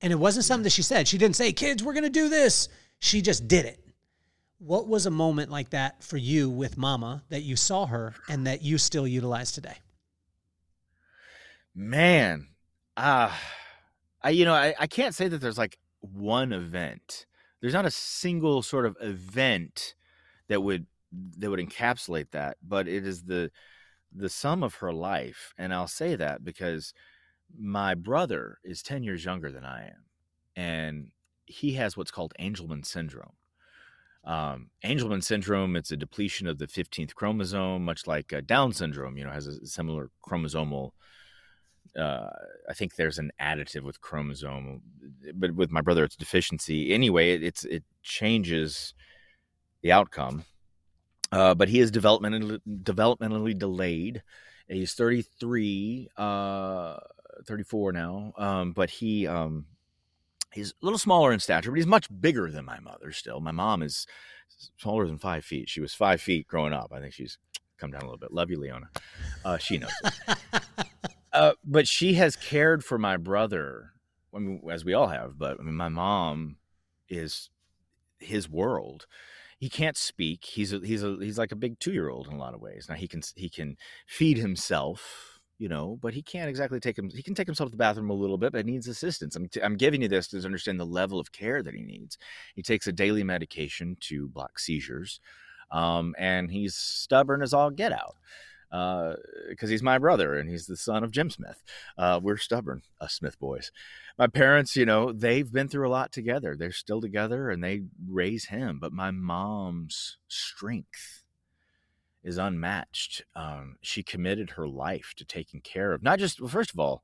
And it wasn't something that she said. She didn't say kids we're going to do this. She just did it what was a moment like that for you with mama that you saw her and that you still utilize today? Man, uh, I, you know, I, I can't say that there's like one event. There's not a single sort of event that would that would encapsulate that, but it is the the sum of her life. And I'll say that because my brother is 10 years younger than I am. And he has what's called Angelman syndrome. Um, Angelman syndrome, it's a depletion of the 15th chromosome, much like uh, Down syndrome, you know, has a similar chromosomal. Uh, I think there's an additive with chromosome, but with my brother, it's deficiency. Anyway, it, it's it changes the outcome. Uh, but he is developmentally developmentally delayed. He's 33, uh, 34 now. Um, but he um, He's a little smaller in stature, but he's much bigger than my mother still. My mom is smaller than five feet. She was five feet growing up. I think she's come down a little bit. Love you, Leona. Uh, she knows. (laughs) uh, but she has cared for my brother, I mean, as we all have. But I mean, my mom is his world. He can't speak. He's a, he's a, he's like a big two year old in a lot of ways. Now he can he can feed himself you know, but he can't exactly take him. He can take himself to the bathroom a little bit, but he needs assistance. I'm, t- I'm giving you this to understand the level of care that he needs. He takes a daily medication to block seizures, um, and he's stubborn as all get out because uh, he's my brother and he's the son of Jim Smith. Uh, we're stubborn, us Smith boys. My parents, you know, they've been through a lot together. They're still together and they raise him. But my mom's strength is unmatched. Um, she committed her life to taking care of not just well, first of all,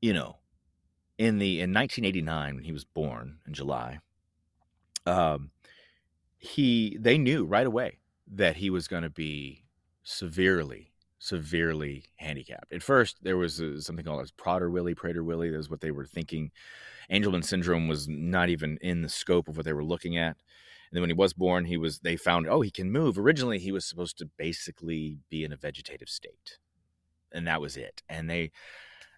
you know, in the in 1989 when he was born in July, um, he they knew right away that he was going to be severely severely handicapped. At first, there was uh, something called as Prader-Willi, Prader-Willi. That was what they were thinking. Angelman syndrome was not even in the scope of what they were looking at. And then when he was born, he was they found oh he can move. Originally, he was supposed to basically be in a vegetative state, and that was it. And they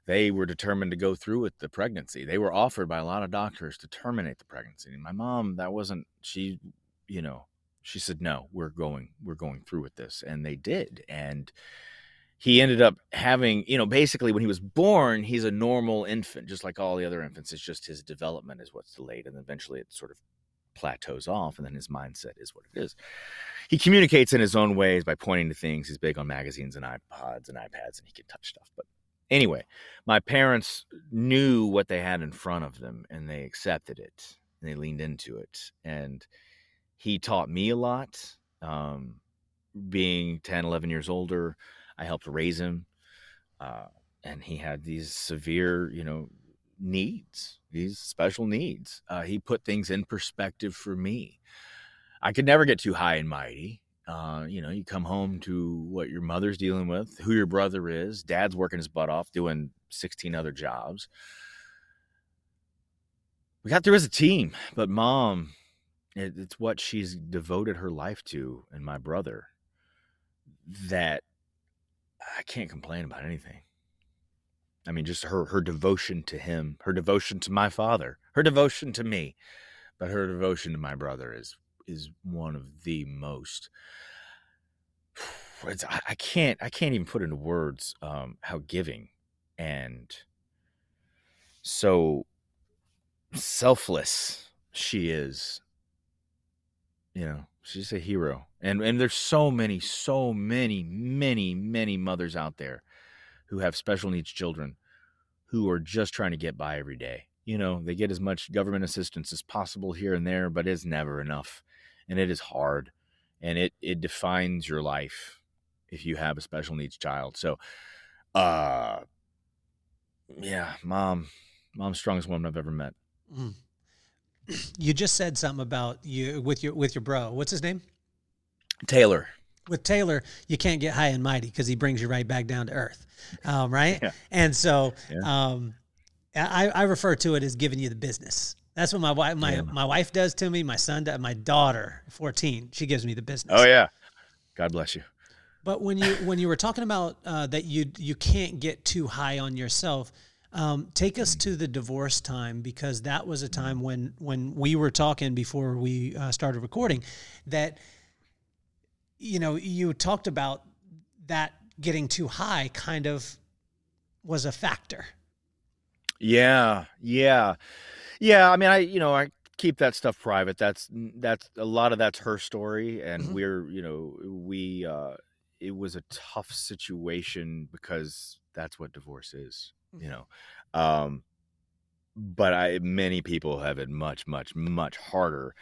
they were determined to go through with the pregnancy. They were offered by a lot of doctors to terminate the pregnancy. And my mom, that wasn't she, you know, she said no, we're going we're going through with this, and they did. And he ended up having, you know, basically when he was born, he's a normal infant, just like all the other infants. It's just his development is what's delayed, and eventually it sort of plateaus off and then his mindset is what it is. He communicates in his own ways by pointing to things. He's big on magazines and iPods and iPads and he can touch stuff. But anyway, my parents knew what they had in front of them and they accepted it and they leaned into it. And he taught me a lot. Um, being 10, 11 years older, I helped raise him. Uh, and he had these severe, you know, needs, these special needs. Uh, he put things in perspective for me. I could never get too high and mighty. Uh, you know, you come home to what your mother's dealing with, who your brother is, dad's working his butt off, doing 16 other jobs. We got through as a team, but mom, it, it's what she's devoted her life to, and my brother, that I can't complain about anything. I mean, just her her devotion to him, her devotion to my father, her devotion to me, but her devotion to my brother is is one of the most. (sighs) It's, I can't I can't even put into words um, how giving and so selfless she is. You know, she's a hero, and and there's so many, so many, many, many mothers out there who have special needs children who are just trying to get by every day. You know, they get as much government assistance as possible here and there, but it's never enough. And it is hard. And it it defines your life if you have a special needs child. So uh yeah, mom mom's strongest woman I've ever met. Mm. (clears throat) You just said something about you with your with your bro. What's his name? Taylor with Taylor, you can't get high and mighty because he brings you right back down to earth, um, right? (laughs) Yeah. And so, yeah. um, I, I refer to it as giving you the business. That's what my wife my yeah. my wife does to me. My son, my daughter, fourteen, she gives me the business. Oh yeah, God bless you. But when you when you were talking about uh, that you you can't get too high on yourself, um, take us to the divorce time because that was a time when when we were talking before we uh, started recording that you know, you talked about that getting too high kind of was a factor. Yeah, yeah, yeah. I mean, I you know I keep that stuff private. That's that's a lot of that's her story, and mm-hmm. we're you know we uh, it was a tough situation because that's what divorce is. Mm-hmm. You know, um, but I many people have it much much much harder.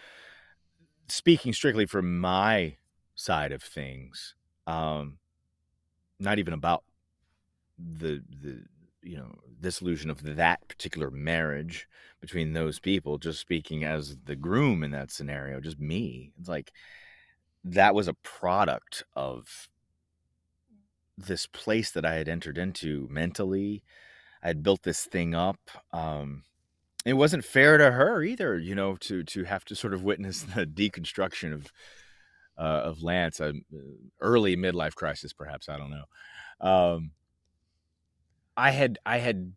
Speaking strictly from my side of things um not even about the the you know dissolution of that particular marriage between those people just speaking as the groom in that scenario just me. It's like that was a product of this place that i had entered into mentally. I had built this thing up um it wasn't fair to her either you know to to have to sort of witness the deconstruction of uh, of Lance, a early midlife crisis, perhaps I don't know. Um, I had I had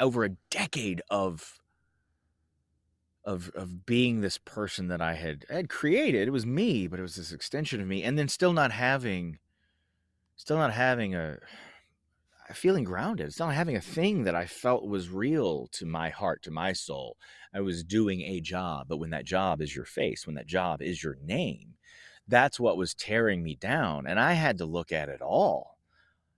over a decade of of of being this person that I had had created. It was me, but it was this extension of me, and then still not having, still not having a feeling grounded. It's not having a thing that I felt was real to my heart, to my soul. I was doing a job, but when that job is your face, when that job is your name, that's what was tearing me down. And I had to look at it all,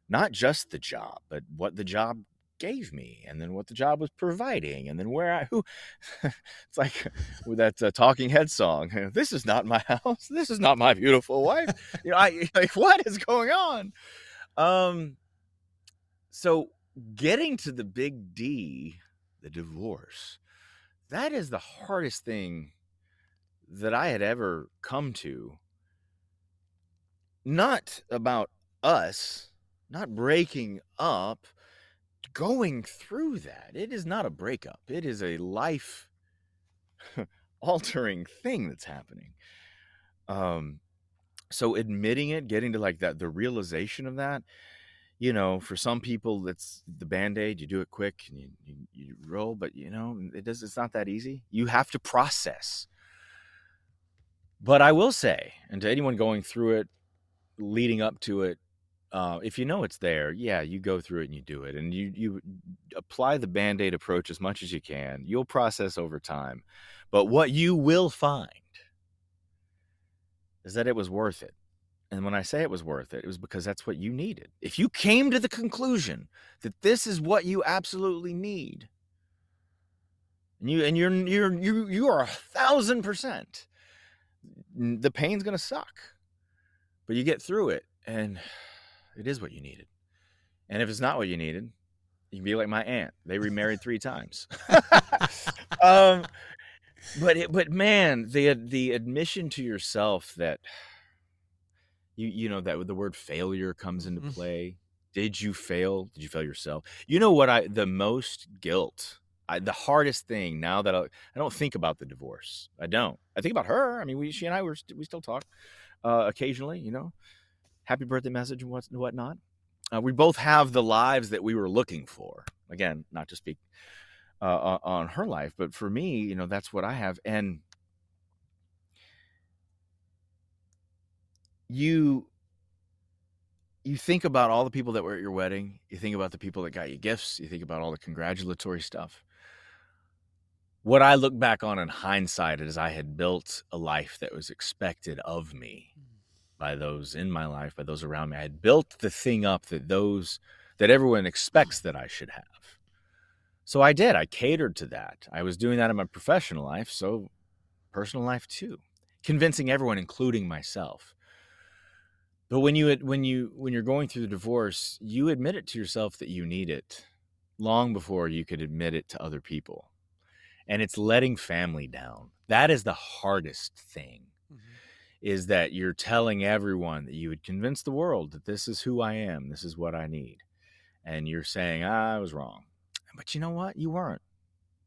not just the job, but what the job gave me and then what the job was providing and then where I who (laughs) it's like with that uh, talking head song (laughs) this is not my (laughs) house this is not my beautiful wife you know I like what is going on um so getting to the big D the divorce that is the hardest thing that I had ever come to not about us not breaking up going through that. It is not a breakup. It is a life (laughs) altering thing that's happening. Um so admitting it, getting to like that the realization of that, you know, for some people that's the band-aid, you do it quick and you, you, you roll, but you know, it does it's not that easy. You have to process. But I will say, and to anyone going through it, leading up to it, uh, if you know it's there, yeah, you go through it and you do it, and you you apply the band aid approach as much as you can. You'll process over time, but what you will find is that it was worth it. And when I say it was worth it, it was because that's what you needed. If you came to the conclusion that this is what you absolutely need, and you and you're you're you you are a thousand percent, the pain's gonna suck, but you get through it and (sighs) it is what you needed. And if it's not what you needed, you can be like my aunt. They remarried three times. (laughs) um, but it, but man, the the admission to yourself that (sighs) you you know that the word failure comes into mm-hmm. play. Did you fail? Did you fail yourself? You know what I the most guilt I, the hardest thing now that I, I, don't think about the divorce. I don't. I think about her. I mean, we she and I were we still talk uh, occasionally, you know happy birthday message and what, whatnot. Uh, we both have the lives that we were looking for. Again, not to speak uh, on her life, but for me, you know, that's what I have. And you you think about all the people that were at your wedding you think about the people that got you gifts you think about all the congratulatory stuff what i look back on in hindsight is i had built a life that was expected of me hmm. by those in my life, by those around me. I had built the thing up that those that everyone expects that I should have. So I did. I catered to that. I was doing that in my professional life, so personal life too. Convincing everyone including myself. But when you when you when you're going through the divorce, you admit it to yourself that you need it long before you could admit it to other people. And it's letting family down. That is the hardest thing is that you're telling everyone that you would convince the world that this is who I am, this is what I need. And you're saying, ah, I was wrong. But you know what? You weren't.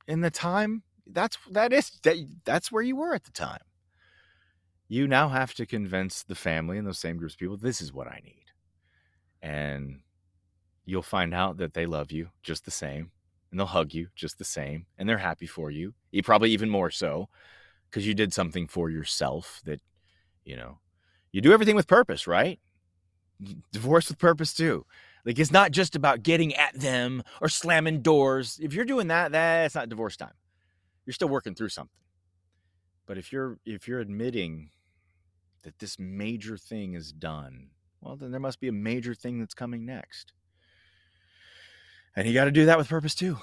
In the time, that's that is that that's where you were at the time. You now have to convince the family and those same groups of people this is what I need. And you'll find out that they love you just the same and they'll hug you just the same and they're happy for you. You probably even more so because you did something for yourself that you know you do everything with purpose right? Divorce with purpose too. Like it's not just about getting at them or slamming doors. If you're doing that that's not divorce time. You're still working through something. But if you're if you're admitting that this major thing is done well then there must be a major thing that's coming next and you got to do that with purpose too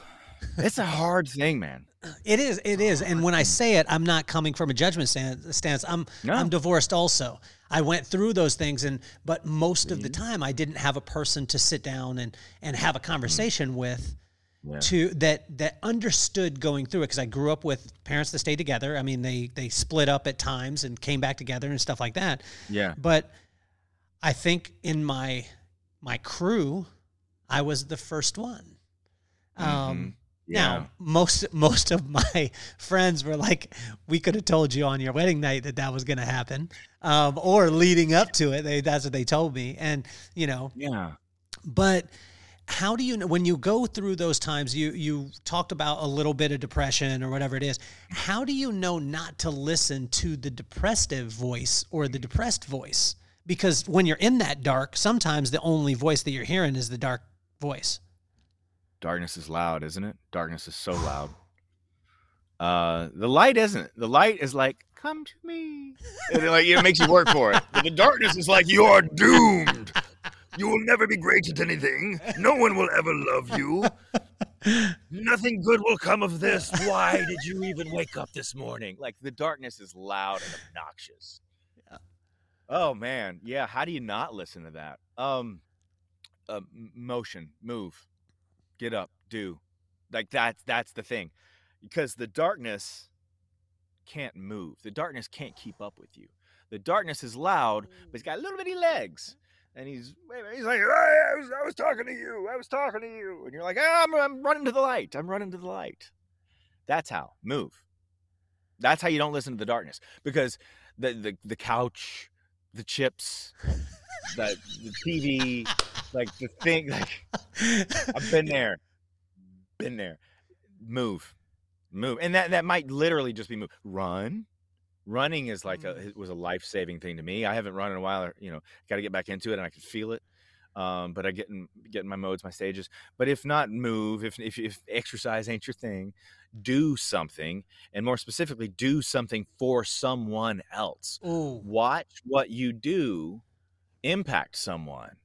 it's a hard thing, man. It is. It is. And when I say it, I'm not coming from a judgment stance. I'm no. I'm divorced also. I went through those things and but most of the time I didn't have a person to sit down and and have a conversation mm. with yeah. to that that understood going through it because I grew up with parents that stayed together. I mean, they they split up at times and came back together and stuff like that. Yeah. But I think in my my crew, I was the first one. Um, mm-hmm yeah. Now, most most of my (laughs) friends were like, "We could have told you on your wedding night that that was going to happen," um, or leading up to it. They, that's what they told me, and you know, yeah. But how do you know when you go through those times? You you talked about a little bit of depression or whatever it is. How do you know not to listen to the depressive voice or the depressed voice? Because when you're in that dark, sometimes the only voice that you're hearing is the dark voice. Darkness is loud, isn't it? Darkness is so loud. Uh, the light isn't. The light is like, "Come to me," and it, like it makes you work for it. But the darkness is like, "You are doomed." You will never be great at anything. No one will ever love you. Nothing good will come of this. Why did you even wake up this morning? Like the darkness is loud and obnoxious. Yeah. Oh man, yeah. How do you not listen to that? Um, uh, motion, move, get up, do, like that's that's the thing, because the darkness can't move. The darkness can't keep up with you. The darkness is loud, but he's got little bitty legs. And he's he's like, I, was, I was talking to you. I was talking to you. And you're like, ah, I'm, I'm running to the light. I'm running to the light. That's how. Move. That's how you don't listen to the darkness. Because the the, the couch, the chips, the, the TV, like the thing, like I've been there. Been there. Move. Move. And that, that might literally just be move. Run running is like a Mm. it was a life saving thing to me. I haven't run in a while. or, You know, got to get back into it, and I can feel it. Um, but I get in get in my modes, my stages. But if not, move. If if if exercise ain't your thing, do something, and more specifically, do something for someone else. Ooh. Watch what you do impact someone,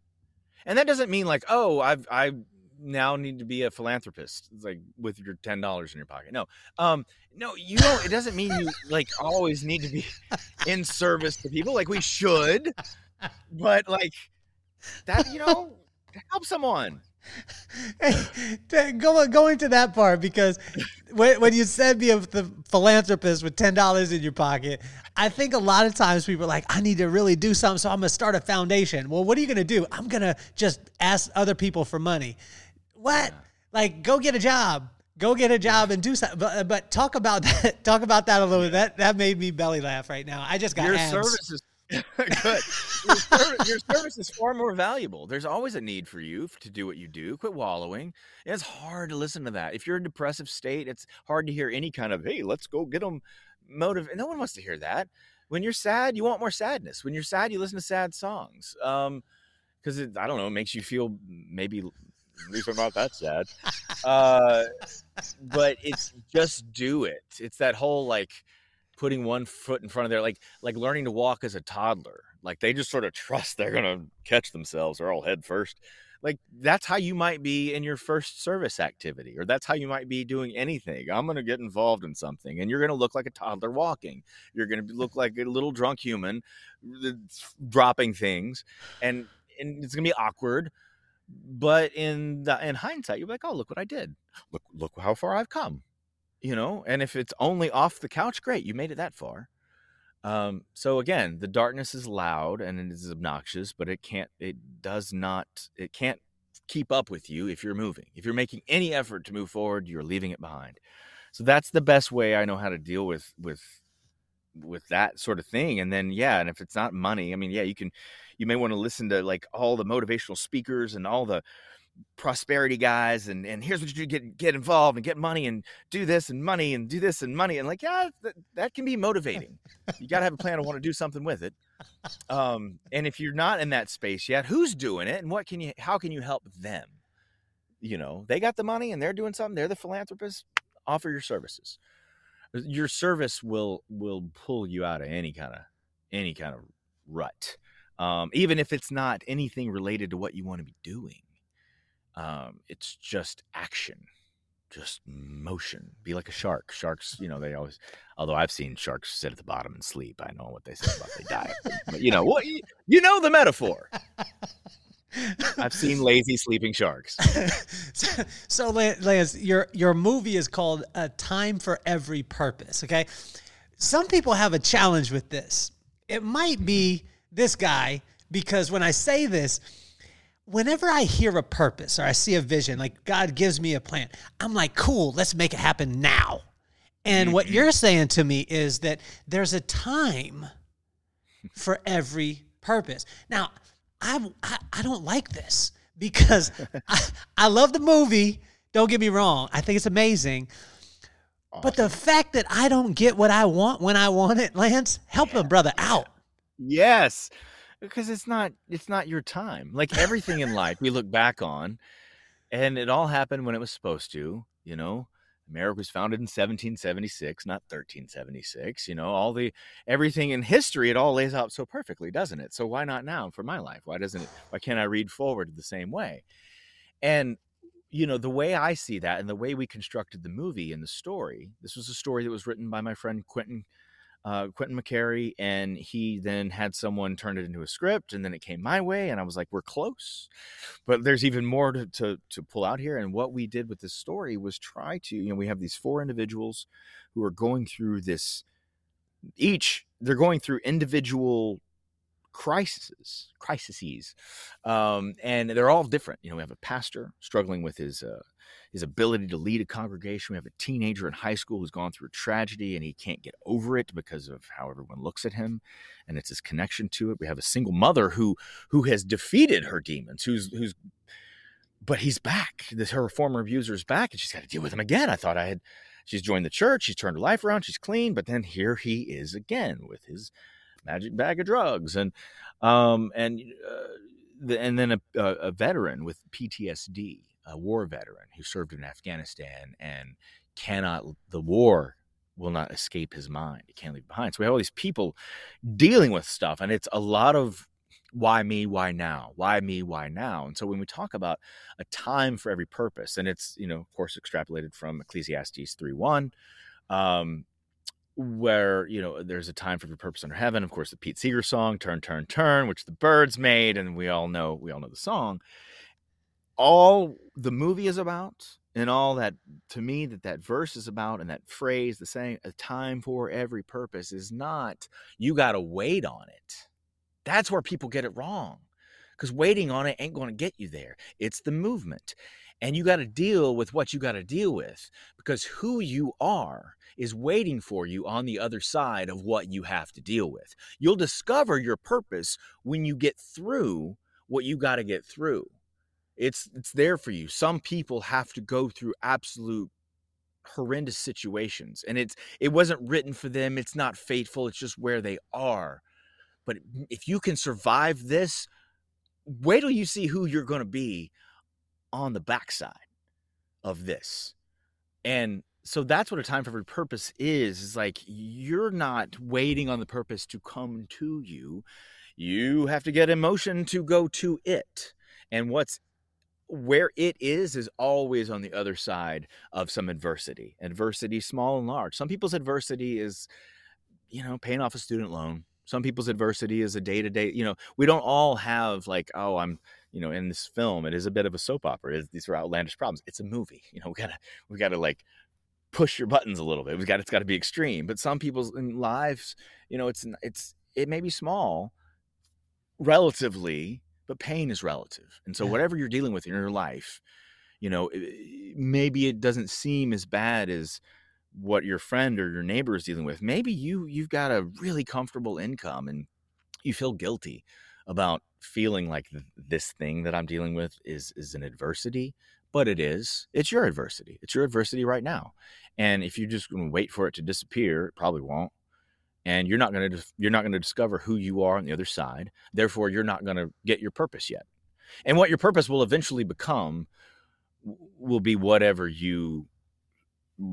and that doesn't mean like, oh, I've I now need to be a philanthropist. Like with your ten dollars in your pocket. No, um, no, you don't. It doesn't mean you like always need to be (laughs) in service to people. Like we should, but like that, you know, help someone. (laughs) Hey, go going that part because when, when you send me a the philanthropist with ten dollars in your pocket, I think a lot of times people are like, I need to really do something, so I'm gonna start a foundation. Well, what are you gonna do? I'm gonna just ask other people for money. What? Like, go get a job. Go get a job and do something. But, but talk about that. (laughs) Talk about that a little bit. That that made me belly laugh right now. I just got your abs. service is (laughs) good. Your service, your service is far more valuable. There's always a need for you to do what you do. Quit wallowing. It's hard to listen to that. If you're in a depressive state, it's hard to hear any kind of "Hey, let's go get them." Motive. No one wants to hear that. When you're sad, you want more sadness. When you're sad, you listen to sad songs. Um, because it, I don't know, it makes you feel maybe at least I'm not that sad. Uh, but it's just do it. It's that whole like putting one foot in front of their like like learning to walk as a toddler. Like they just sort of trust they're gonna catch themselves or all head first. Like that's how you might be in your first service activity, or that's how you might be doing anything. I'm gonna get involved in something, and you're gonna look like a toddler walking. You're gonna look like a little drunk human dropping things, and and it's gonna be awkward. But in the in hindsight, you're like, oh, look what I did. Look look how far I've come you know and if it's only off the couch great you made it that far. Um so again the darkness is loud and it is obnoxious but it can't it does not it can't keep up with you if you're moving. If you're making any effort to move forward you're leaving it behind. So that's the best way i know how to deal with with with that sort of thing and then yeah and if it's not money i mean yeah you can you may want to listen to like all the motivational speakers and all the prosperity guys and and here's what you do get get involved and get money and do this and money and do this and money and like yeah that, that can be motivating. You got to have a plan to want to do something with it. Um and if you're not in that space yet who's doing it and what can you how can you help them? You know they got the money and they're doing something they're the philanthropist offer your services. Your service will will pull you out of any kind of any kind of rut um even if it's not anything related to what you want to be doing um, it's just action, just motion. Be like a shark. Sharks, you know, they always. Although I've seen sharks sit at the bottom and sleep, I know what they say about they die. But you know what? You, you know the metaphor. I've seen (laughs) lazy sleeping sharks. so, so, Lance, your your movie is called "A Time for Every Purpose." Okay, some people have a challenge with this. It might be this guy because when I say this, whenever I hear a purpose or I see a vision, like God gives me a plan, I'm like, cool, let's make it happen now. And what mm-hmm. you're saying to me is that there's a time for every purpose. Now, I, I, I don't like this because I, I love the movie. Don't get me wrong. I think it's amazing. But the fact that I don't get what I want when I want it, Lance, help a brother out. Yes, because it's not it's not your time. Like everything in life, we look back on, and it all happened when it was supposed to. You know, America was founded in 1776, not 1376. You know, all the everything in history, it all lays out so perfectly, doesn't it? So why not now for my life? Why doesn't it? Why can't I read forward the same way? And you know, the way I see that, and the way we constructed the movie and the story. This was a story that was written by my friend Quentin uh, Quentin McCary, and he then had someone turn it into a script, and then it came my way, and I was like, "We're close," but there's even more to, to to pull out here. And what we did with this story was try to, you know, we have these four individuals who are going through this. Each they're going through individual crises, crises, um, and they're all different. You know, we have a pastor struggling with his uh, his ability to lead a congregation. We have a teenager in high school who's gone through a tragedy and he can't get over it because of how everyone looks at him, and it's his connection to it. We have a single mother who who has defeated her demons, who's who's but he's back. This her former abuser is back, and she's got to deal with him again. I thought I had. She's joined the church. She's turned her life around. She's clean, but then here he is again with his magic bag of drugs and um and uh, the, and then a, a veteran with PTSD a war veteran who served in Afghanistan and cannot, the war will not escape his mind. He can't leave behind. So we have all these people dealing with stuff, and it's a lot of why me, why now? Why me, why now? And so when we talk about a time for every purpose, and it's, you know, of course, extrapolated from Ecclesiastes 3 1, um, where, you know, there's a time for every purpose under heaven. Of course, the Pete Seeger song, Turn, Turn, Turn, which the Byrds made, and we all know, we all know the song all the movie is about and all that to me that that verse is about and that phrase the saying a time for every purpose is not you got to wait on it. That's where people get it wrong because waiting on it ain't going to get you there. It's the movement and you got to deal with what you got to deal with because who you are is waiting for you on the other side of what you have to deal with. You'll discover your purpose when you get through what you got to get through it's it's there for you. Some people have to go through absolute horrendous situations and it's it wasn't written for them. It's not fateful. It's just where they are. But if you can survive this, wait till you see who you're going to be on the backside of this. And so that's what a time for every purpose is is like you're not waiting on the purpose to come to you you have to get emotion to go to it and what's where it is is always on the other side of some adversity adversity small and large. Some people's adversity is you know paying off a student loan. Some people's adversity is a day-to-day you know we don't all have like oh i'm you know in this film it is a bit of a soap opera. These are outlandish problems. It's a movie you know we gotta we gotta like push your buttons a little bit. We got it's got to be extreme. But some people's lives you know it's it's it may be small relatively but pain is relative. And so whatever you're dealing with in your life, you know, maybe it doesn't seem as bad as what your friend or your neighbor is dealing with. Maybe you you've got a really comfortable income and you feel guilty about feeling like this thing that I'm dealing with is is an adversity, but it is. It's your adversity. It's your adversity right now. And if you just wait for it to disappear, it probably won't and you're not going to you're not going to discover who you are on the other side therefore you're not going to get your purpose yet. And what your purpose will eventually become will be whatever you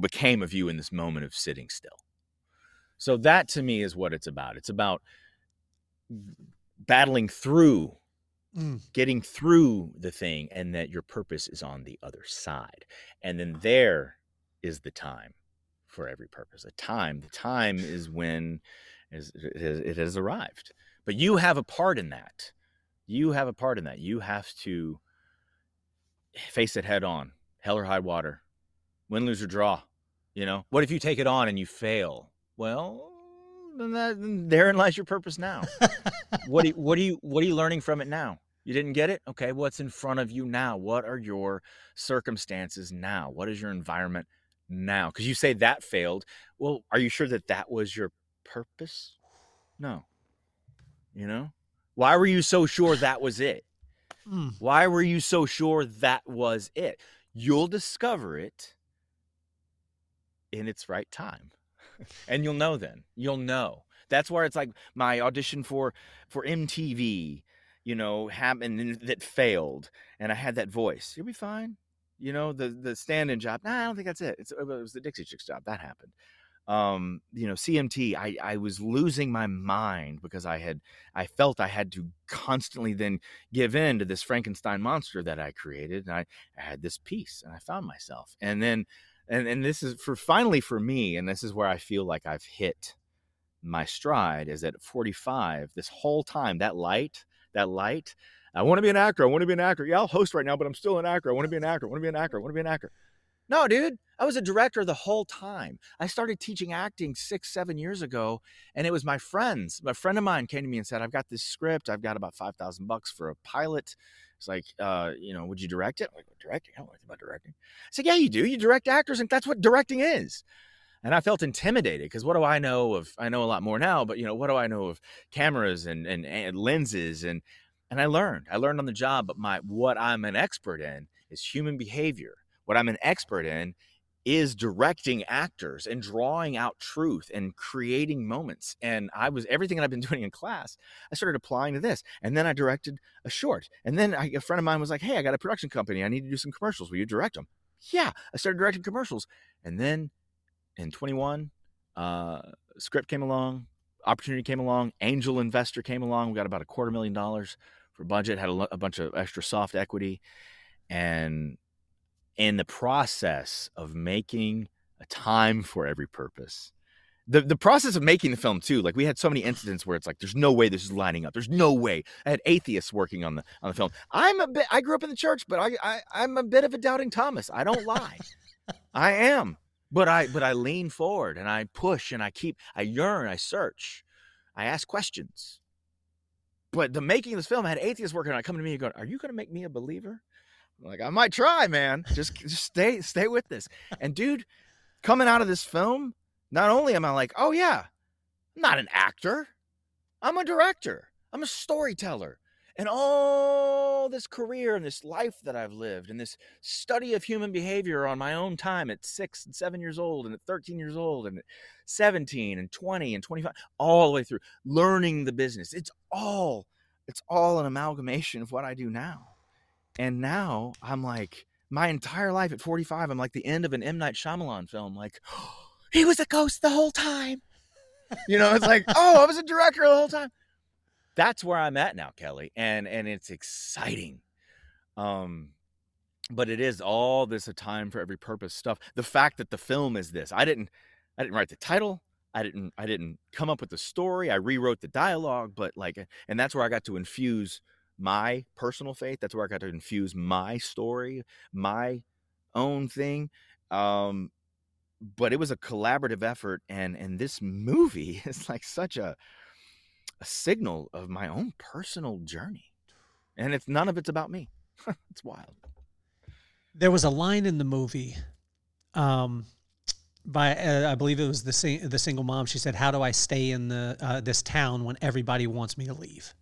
became of you in this moment of sitting still. So that to me is what it's about. It's about battling through mm. getting through the thing and that your purpose is on the other side. And then there is the time for every purpose. A time, the time is when is it has, arrived. But you have a part in that. You have a part in that. You have to face it head on, hell or high water, win, lose or draw. You know, what if you take it on and you fail? Well, then, that, then therein lies your purpose now. what do you, what do you what are you learning from it now? You didn't get it? Okay, what's in front of you now? What are your circumstances now? What is your environment now? Because you say that failed. Well, are you sure that that was your purpose? No. You know? Why were you so sure that was it? Mm. Why were you so sure that was it? You'll discover it in its right time. (laughs) and you'll know then. You'll know. That's where it's like my audition for for MTV, you know, happened that failed and I had that voice. You'll be fine. You know, the the stand-in job. Nah, I don't think that's it. It's, it was the Dixie Chicks job that happened. Um, you know, CMT. I I was losing my mind because I had I felt I had to constantly then give in to this Frankenstein monster that I created, and I, I had this peace, and I found myself, and then and and this is for finally for me, and this is where I feel like I've hit my stride. Is at 45. This whole time, that light, that light I want to be an actor. I want to be an actor. Yeah, I'll host right now, but I'm still an actor. I want to be an actor. I want to be an actor. I want to be an actor. No, dude, I was a director the whole time. I started teaching acting six, seven years ago, and it was my friends. A friend of mine came to me and said, "I've got this script. I've got about five thousand bucks for a pilot." It's like, uh, you know, would you direct it? I'm like, directing? I don't know about directing. I said, yeah, you do. You direct actors, and that's what directing is. And I felt intimidated because what do I know of? I know a lot more now, but you know, what do I know of cameras and and, and lenses and and I learned. I learned on the job, but my what I'm an expert in is human behavior. What I'm an expert in is directing actors and drawing out truth and creating moments. And I was everything that I've been (laughs) doing in class, I started applying to this. And then I directed a short. And then I, a friend of mine was like, Hey, I got a production company. I need to do some commercials. Will you direct them? Yeah. I started directing commercials. And then in 21, uh, script came along, opportunity came along, angel investor came along. We got about a quarter million dollars for budget, had a, a bunch of extra soft equity, and in the process of making a time for every purpose. The, the process of making the film too, like we had so many incidents where it's like, there's no way this is lining up. There's no way. I had atheists working on the on the film. I'm a bit. I grew up in the church, but I, I I'm a bit of a doubting Thomas. I don't lie. (laughs) I am, but I but I lean forward and I push and I keep. I yearn. I search. I ask questions but the making of this film I had atheists working on it coming to me and going, Are you gonna make me a believer? I'm like, I might try, man. Just (laughs) just stay, stay with this. And dude, coming out of this film, not only am I like, oh yeah, I'm not an actor. I'm a director. I'm a storyteller and all this career and this life that I've lived and this study of human behavior on my own time at six and seven years old and at 13 years old and at 17 and 20 and 25, all the way through learning the business. It's all, it's all an amalgamation of what I do now. And now I'm like, my entire life at 45, I'm like the end of an M. Night Shyamalan film. Like, oh, (gasps) he was a ghost the whole time. You know, it's like, oh, I was a director the whole time that's where I'm at now, Kelly, and and it's exciting. Um, but it is all this a time for every purpose stuff. The fact that the film is this, I didn't, I didn't write the title. I didn't, I didn't come up with the story. I rewrote the dialogue, but like, and that's where I got to infuse my personal faith. That's where I got to infuse my story, my own thing. Um, but it was a collaborative effort, and and this movie (laughs) is like such a a signal of my own personal journey. And it's none of it's about me. (laughs) it's wild. There was a line in the movie um, by uh, I believe it was the sing- the single mom. She said, "How do I stay in the uh, this town when everybody wants me to leave?"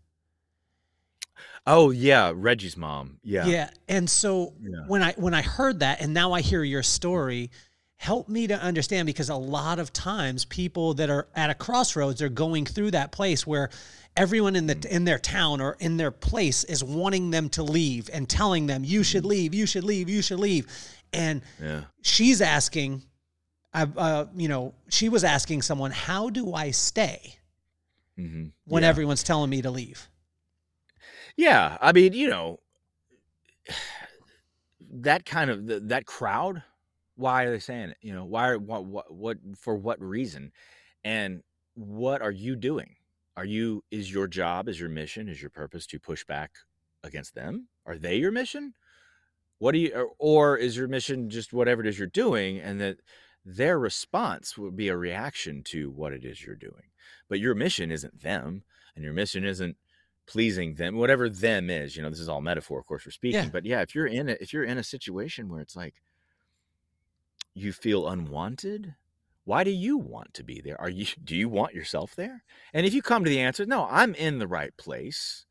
Oh yeah, Reggie's mom. Yeah. Yeah. And so yeah. when I when I heard that and now I hear your story, help me to understand because a lot of times people that are at a crossroads are going through that place where everyone in the in their town or in their place is wanting them to leave and telling them you should leave you should leave you should leave and yeah. she's asking I, uh, you know she was asking someone how do i stay mm-hmm. when yeah. everyone's telling me to leave yeah i mean you know (sighs) that kind of that crowd why are they saying it? You know, why are what what what for what reason? And what are you doing? Are you is your job, is your mission, is your purpose to push back against them? Are they your mission? What do you or, or is your mission just whatever it is you're doing and that their response would be a reaction to what it is you're doing. But your mission isn't them and your mission isn't pleasing them whatever them is you know this is all metaphor of course we're speaking yeah. but yeah if you're in it if you're in a situation where it's like you feel unwanted? Why do you want to be there? Are you (laughs) do you want yourself there? And if you come to the answer no i'm in the right place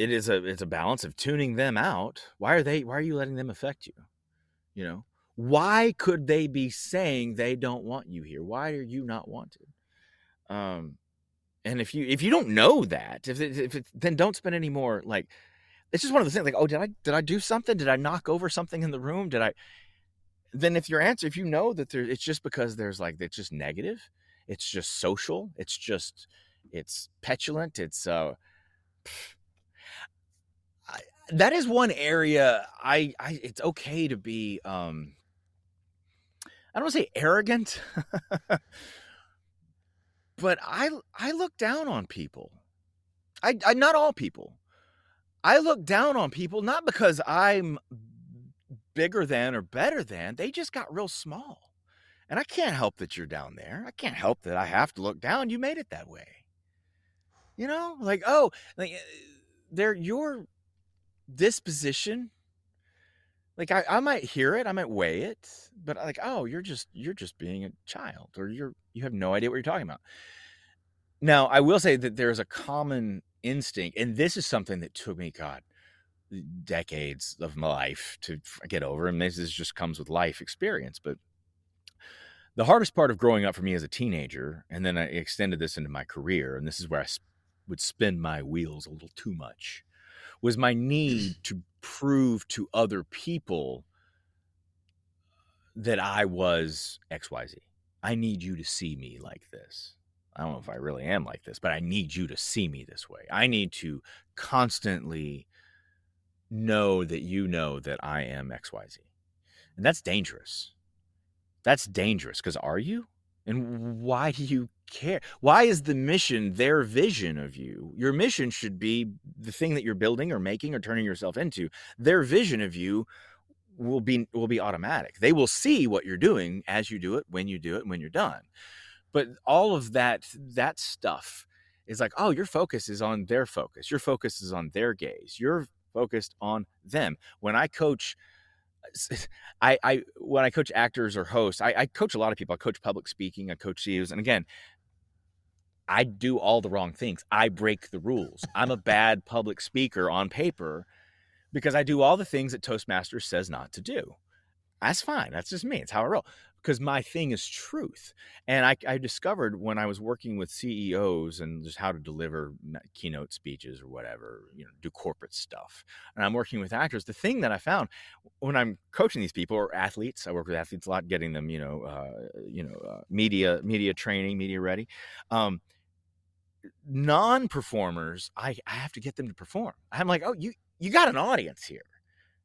it is a it's a balance of tuning them out. Why are they why are you letting them affect you? You know? Why could they be saying they don't want you here? Why are you not wanted? Um and if you if you don't know that if it, if it, then don't spend any more like it's just one of those things like, oh, did I did I do something? Did I knock over something in the room? Did I? Then if your answer, if you know that there, it's just because there's like it's just negative, it's just social, it's just it's petulant, it's uh. I, that is one area I, I it's okay to be um I don't want to say arrogant, (laughs) but I I look down on people. I, I not all people. I look down on people not because I'm bigger than or better than. They just got real small. And I can't help that you're down there. I can't help that I have to look down. You made it that way. You know, like, oh, like uh, they're your disposition. Like I, I might hear it, I might weigh it, but like, oh, you're just you're just being a child, or you're you have no idea what you're talking about. Now, I will say that there's a common instinct, and this is something that took me, God, decades of my life to get over. And this just comes with life experience. But the hardest part of growing up for me as a teenager, and then I extended this into my career, and this is where I would spin my wheels a little too much, was my need (laughs) to prove to other people that I was XYZ. I need you to see me like this. I don't know if I really am like this, but I need you to see me this way. I need to constantly know that you know that I am XYZ. And that's dangerous. That's dangerous because are you? And why do you care? Why is the mission their vision of you? Your mission should be the thing that you're building or making or turning yourself into. Their vision of you will be will be automatic. They will see what you're doing as you do it, when you do it, when you're done but all of that that stuff is like oh your focus is on their focus your focus is on their gaze you're focused on them when i coach (laughs) I, I when I coach actors or hosts, I, I coach a lot of people. I coach public speaking, I coach CEOs, and again, I do all the wrong things. I break the rules. I'm a bad public speaker on paper because I do all the things that Toastmasters says not to do. That's fine. That's just me. It's how I roll because my thing is truth. And I, I, discovered when I was working with CEOs and just how to deliver keynote speeches or whatever, you know, do corporate stuff. And I'm working with actors. The thing that I found when I'm coaching these people or athletes, I work with athletes a lot, getting them, you know, uh, you know, uh, media, media training, media ready. Um, non-performers, I, I have to get them to perform. I'm like, oh, you you got an audience here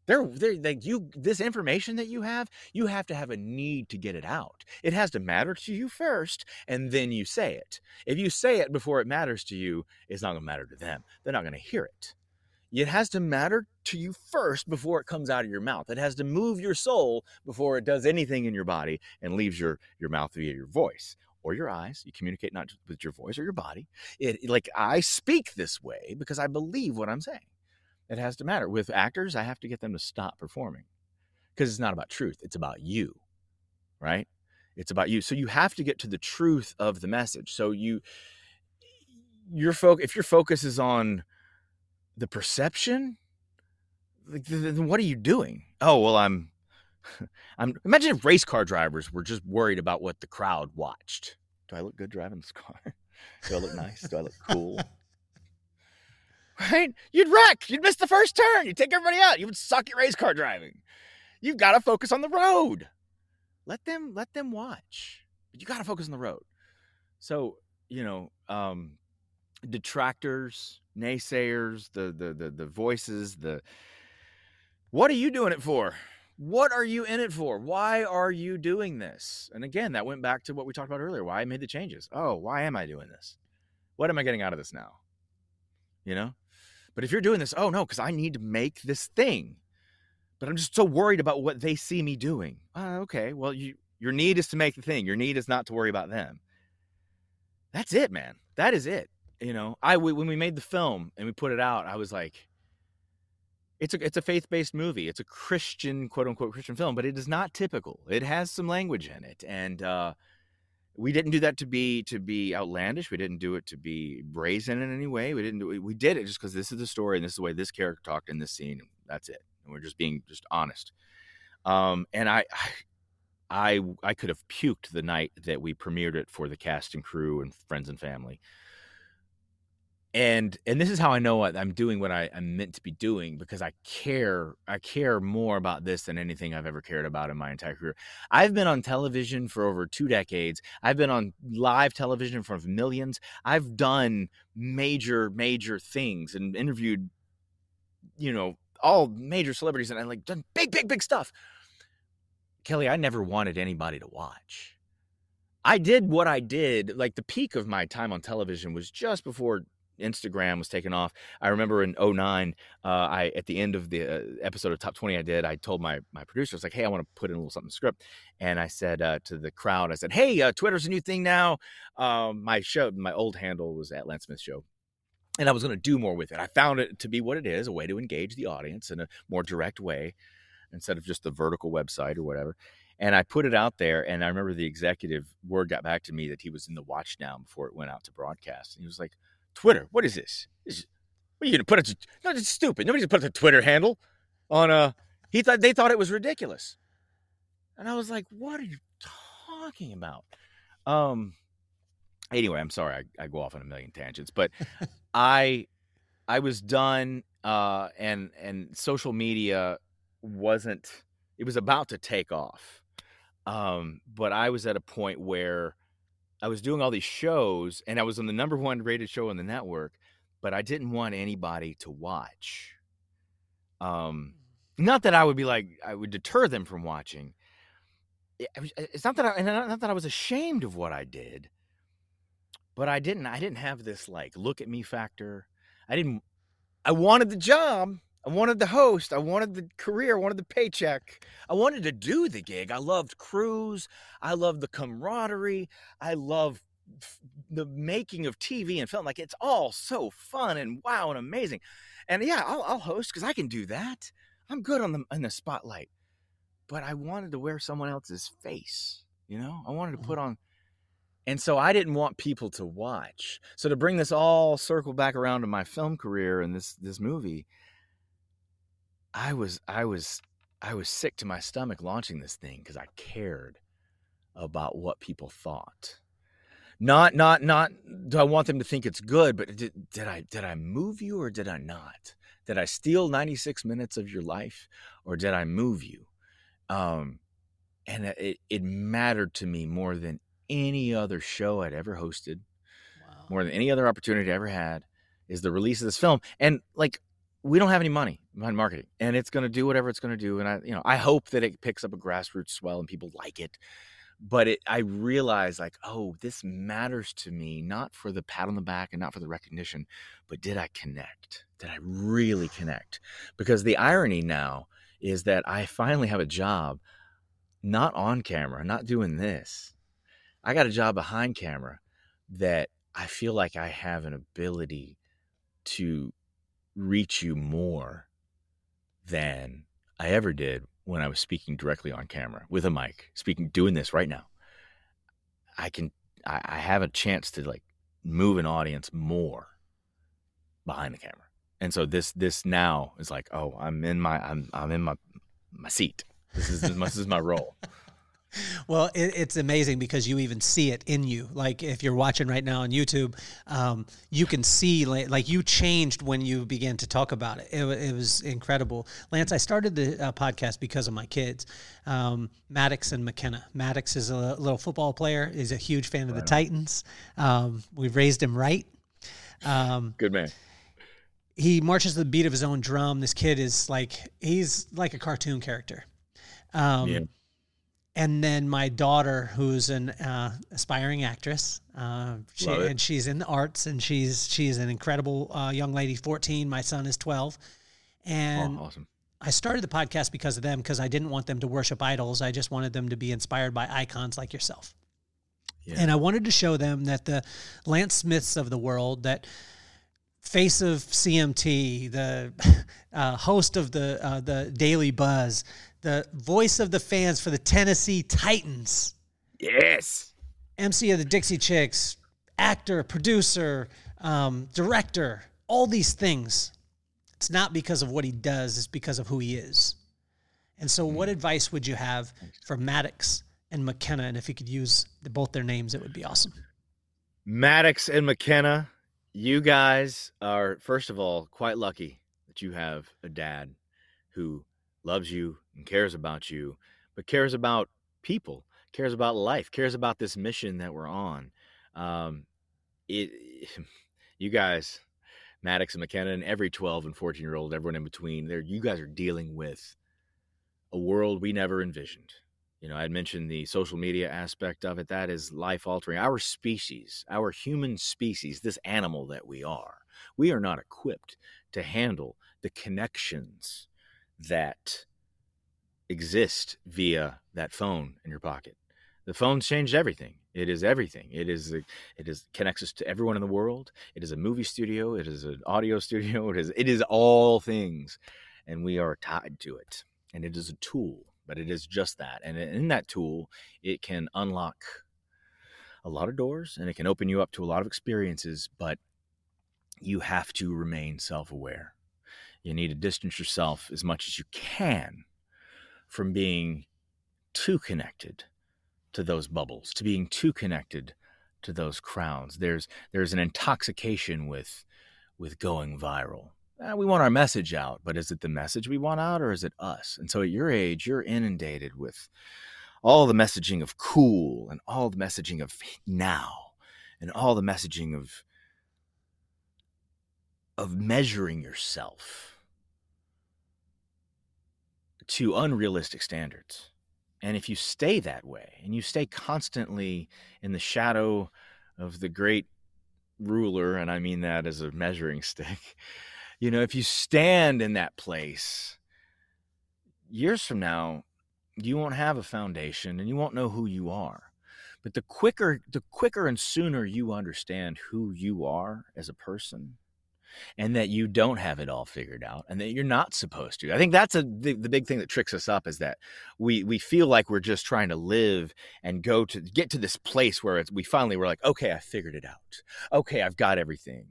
they're, they're like you this information that you have you have to have a need to get it out. It has to matter to you first and then you say it. If you say it before it matters to you it's not going to matter to them. They're not going to hear it. It has to matter to you first before it comes out of your mouth. It has to move your soul before it does anything in your body and leaves your your mouth via your voice or your eyes. You communicate not with your voice or your body. It like i speak this way because i believe what i'm saying it has to matter. With actors, I have to get them to stop performing because it's not about truth, it's about you, right? It's about you. So you have to get to the truth of the message. So you your focus if your focus is on the perception, like then what are you doing? Oh, well I'm (laughs) I'm imagine if race car drivers were just worried about what the crowd watched. Do I look good driving this car? (laughs) Do I look nice? Do I look cool? Right? You'd wreck. You'd miss the first turn. You'd take everybody out. You would suck at race car driving. You've got to focus on the road. Let them let them watch. But you got to focus on the road. So, you know, um, detractors, naysayers, the, the the the voices, the what are you doing it for? What are you in it for? Why are you doing this? And again, that went back to what we talked about earlier. Why I made the changes. Oh, why am I doing this? What am I getting out of this now? You know? But if you're doing this, oh no, because I need to make this thing. But I'm just so worried about what they see me doing. Uh, okay, well, you your need is to make the thing. Your need is not to worry about them. That's it, man. That is it. You know, I when we made the film and we put it out, I was like, it's a it's a faith based movie. It's a Christian quote unquote Christian film, but it is not typical. It has some language in it, and uh, we didn't do that to be to be outlandish. We didn't do it to be brazen in any way. We didn't do it. We did it just because this is the story and this is the way this character talked in this scene. That's it. And we're just being just honest. Um, and I, (sighs) I, I could have puked the night that we premiered it for the cast and crew and friends and family. And and this is how I know what I'm doing what I, am meant to be doing because I care I care more about this than anything I've ever cared about in my entire career. I've been on television for over two decades. I've been on live television in front of millions. I've done major major things and interviewed, you know, all major celebrities and I like done big big big stuff. Kelly, I never wanted anybody to watch. I did what I did. Like the peak of my time on television was just before Instagram was taken off. I remember in 09, uh, I at the end of the uh, episode of Top 20 I did, I told my my producer, I was like, hey, I want to put in a little something script. And I said uh, to the crowd, I said, hey, uh, Twitter's a new thing now. Um, my show, my old handle was at Lance Smith Show. And I was going to do more with it. I found it to be what it is a way to engage the audience in a more direct way instead of just the vertical website or whatever. And I put it out there, and I remember the executive word got back to me that he was in the watch down before it went out to broadcast. And he was like, Twitter. What is this? this what are you gonna put it? No, it's stupid. Nobody's gonna put the Twitter handle on a. He thought they thought it was ridiculous, and I was like, "What are you talking about?" Um. Anyway, I'm sorry I, I go off on a million tangents, but (laughs) I I was done, uh, and and social media wasn't. It was about to take off, um, but I was at a point where I was doing all these shows and I was on the number one rated show on the network, but I didn't want anybody to watch. Um, not that I would be like I would deter them from watching. It's not that I not that I was ashamed of what I did, but I didn't I didn't have this like look at me factor. I didn't I wanted the job, I wanted the host. I wanted the career. I wanted the paycheck. I wanted to do the gig. I loved crews. I loved the camaraderie. I love the making of TV and film. Like it's all so fun and wow and amazing. And yeah, I'll, I'll host because I can do that. I'm good on the in the spotlight. But I wanted to wear someone else's face. You know, I wanted to put mm-hmm. on. And so I didn't want people to watch. So to bring this all circle back around to my film career and this this movie I was I was I was sick to my stomach launching this thing because I cared about what people thought. Not not not do I want them to think it's good, but did, did I did I move you or did I not? Did I steal 96 minutes of your life or did I move you? Um and it, it mattered to me more than any other show I'd ever hosted, wow. more than any other opportunity I ever had, is the release of this film. And like we don't have any money behind marketing and it's going to do whatever it's going to do and i you know i hope that it picks up a grassroots swell and people like it but it, i realize like oh this matters to me not for the pat on the back and not for the recognition but did i connect? Did i really connect? Because the irony now is that i finally have a job not on camera not doing this. I got a job behind camera that i feel like i have an ability to reach you more than I ever did when I was speaking directly on camera with a mic, speaking, doing this right now. I can, I, I have a chance to like move an audience more behind the camera. And so this, this now is like, oh, I'm in my, I'm, I'm in my, my seat. This is, this is my role. Well, it, it's amazing because you even see it in you. Like if you're watching right now on YouTube, um, you can see like, like, you changed when you began to talk about it. It, it was incredible. Lance, I started the uh, podcast because of my kids, um, Maddox and McKenna. Maddox is a little football player. He's a huge fan of the Titans. Um, we've raised him right. Um, Good man he marches to the beat of his own drum. This kid is like he's like a cartoon character. Um, yeah and then my daughter, who's an uh, aspiring actress, uh, she, and she's in the arts, and she's she's an incredible uh, young lady. Fourteen. My son is twelve, and oh, awesome. I started the podcast because of them because I didn't want them to worship idols. I just wanted them to be inspired by icons like yourself. Yeah. And I wanted to show them that the Lance Smiths of the world, that face of CMT, the (laughs) uh, host of the uh, the Daily Buzz, the voice of the fans for the Tennessee Titans. Yes. MC of the Dixie Chicks, actor, producer, um, director, all these things. It's not because of what he does, it's because of who he is. And so, what mm. advice would you have for Maddox and McKenna? And if you could use both their names, it would be awesome. Maddox and McKenna, you guys are first of all quite lucky that you have a dad who loves you and cares about you, but cares about people, cares about life, cares about this mission that we're on. Um, it, (laughs) you guys, Maddox and McKenna, and every 12 and 14 year old, everyone in between, there, you guys are dealing with a world we never envisioned. You know, I'd mentioned the social media aspect of it. That is life altering. Our species, our human species, this animal that we are, we are not equipped to handle the connections that exist via that phone in your pocket. The phone's changed everything. It is everything. It is it is connects us to everyone in the world. It is a movie studio. It is an audio (laughs) studio. It is it is all things, and we are tied to it. And it is a tool, but it is just that. And in that tool, it can unlock a lot of doors, and it can open you up to a lot of experiences. But you have to remain self-aware. You need to distance yourself as much as you can from being too connected to those bubbles, to being too connected to those crowds. There's there's an intoxication with with going viral. Eh, we want our message out, but is it the message we want out or is it us? And so at your age, you're inundated with all the messaging of cool and all the messaging of now and all the messaging of of measuring yourself to unrealistic standards. And if you stay that way and you stay constantly in the shadow of the great ruler, and I mean that as a measuring (laughs) stick, you know, if you stand in that place, years from now, you won't have a foundation and you won't know who you are. But the quicker, the quicker and sooner you understand who you are as a person, and that you don't have it all figured out and that you're not supposed to. I think that's a the, the, big thing that tricks us up is that we we feel like we're just trying to live and go to get to this place where it's we finally we're like, okay, I figured it out. Okay, I've got everything.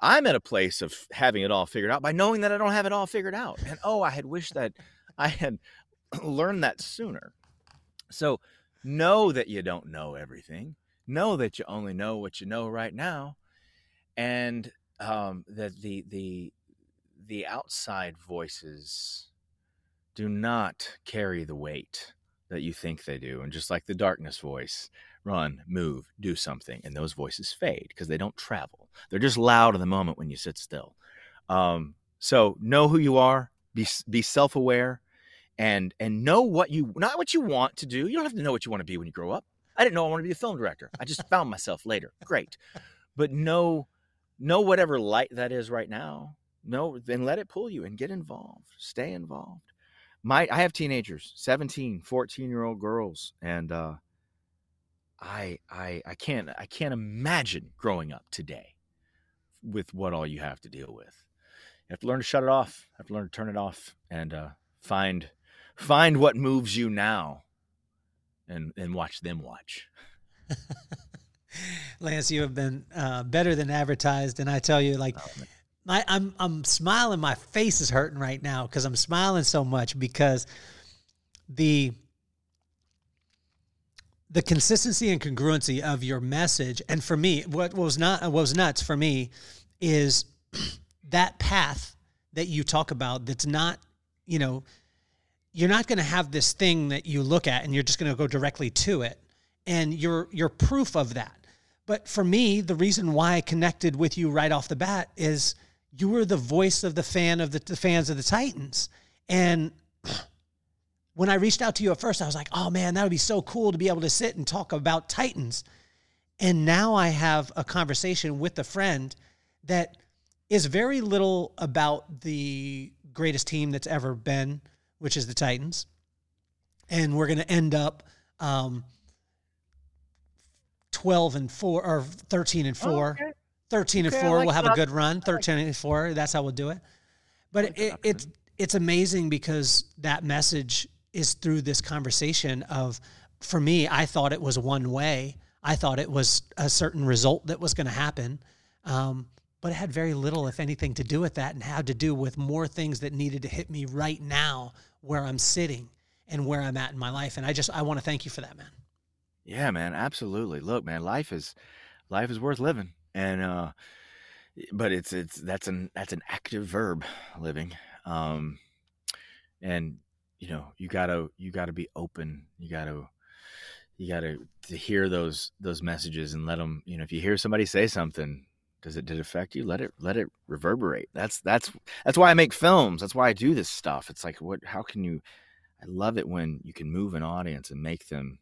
I'm at a place of having it all figured out by knowing that I don't have it all figured out. And oh, I had wished that I had (clears throat) learned that sooner. So know that you don't know everything. Know that you only know what you know right now. And um, that the the the outside voices do not carry the weight that you think they do, and just like the darkness voice, run, move, do something, and those voices fade because they don't travel. They're just loud in the moment when you sit still. Um, so know who you are. Be be self aware, and and know what you not what you want to do. You don't have to know what you want to be when you grow up. I didn't know I wanted to be a film director. I just found myself later. Great, but know know whatever light that is right now no then let it pull you and get involved stay involved. My i have teenagers 17 14 year old girls and uh i i i can't i can't imagine growing up today with what all you have to deal with. You have to learn to shut it off you have to learn to turn it off and uh find find what moves you now and and watch them watch (laughs) Lance, you have been uh, better than advertised, and I tell you, like, oh, I, I'm I'm smiling. My face is hurting right now because I'm smiling so much because the the consistency and congruency of your message, and for me, what was not what was nuts for me is (clears throat) that path that you talk about. That's not, you know, you're not going to have this thing that you look at and you're just going to go directly to it, and you're you're proof of that but for me, the reason why I connected with you right off the bat is you were the voice of the fan of the, the fans of the Titans. And (clears throat) when I reached out to you at first, I was like, oh man, that would be so cool to be able to sit and talk about Titans. And now I have a conversation with a friend that is very little about the greatest team that's ever been, which is the Titans. And we're going to end up um, 12 and 4 or 13 and 4. Oh, okay. 13 and 4 like we'll have that. a good run. 13 and 4, that's how we'll do it. But like it, it's it's amazing because that message is through this conversation of for me, I thought it was one way. I thought it was a certain result that was going to happen. Um, but it had very little, if anything, to do with that and had to do with more things that needed to hit me right now where I'm sitting and where I'm at in my life. And I just, I want to thank you for that, man. Yeah, man, absolutely. Look, man, life is life is worth living, and uh, but it's it's that's an that's an active verb living um and you know you gotta you gotta be open you gotta you gotta to hear those those messages and let them you know if you hear somebody say something does it did it affect you? Let it let it reverberate. That's that's that's why i make films. That's why i do this stuff. It's like what how can you i love it when you can move an audience and make them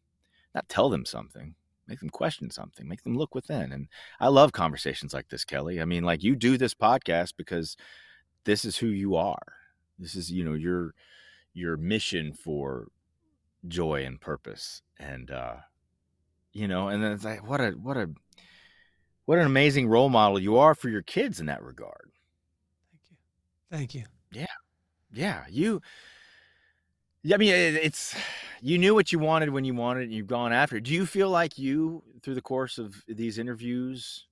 not tell them something make them question something make them look within and i love conversations like this kelly. I mean like you do this podcast because this is who you are. This is you know your your mission for joy and purpose and uh you know and then it's like what a what a what an amazing role model you are for your kids in that regard. Thank you. Thank you. Yeah. Yeah. you yeah i mean it's you knew what you wanted when you wanted and you've gone after it. Do you feel like you through the course of these interviews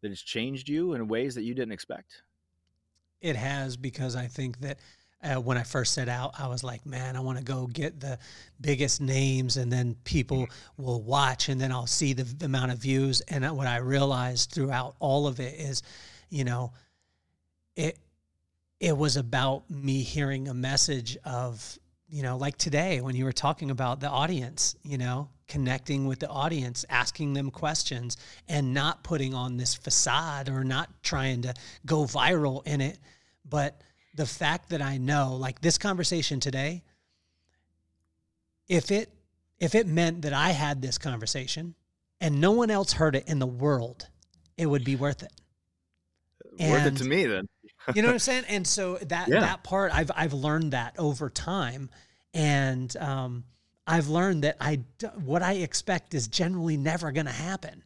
that it's changed you in ways that you didn't expect? It has because i think that uh, when I first set out, I was like, man, I want to go get the biggest names, and then people will watch, and then I'll see the, the amount of views. And what I realized throughout all of it is, you know, it it was about me hearing a message of, you know, like today when you were talking about the audience, you know, connecting with the audience, asking them questions, and not putting on this facade or not trying to go viral in it, but the fact that I know, like this conversation today, if it if it meant that I had this conversation and no one else heard it in the world, it would be worth it. Worth it to me then. You know what I'm saying? And so that yeah. that part I've I've learned that over time, and um, I've learned that I what I expect is generally never going to happen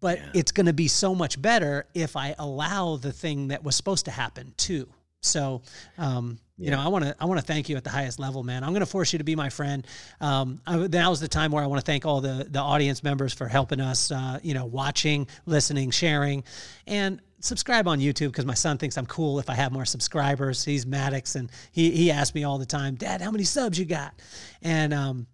but yeah. it's going to be so much better if I allow the thing that was supposed to happen too. So, um, you know, I want to I want to thank you at the highest level, man. I'm going to force you to be my friend. Um, I, that was the time where I want to thank all the the audience members for helping us. Uh, you know, watching, listening, sharing, and subscribe on YouTube because my son thinks I'm cool if I have more subscribers. He's Maddox, and he he asks me all the time, Dad, how many subs you got? And um,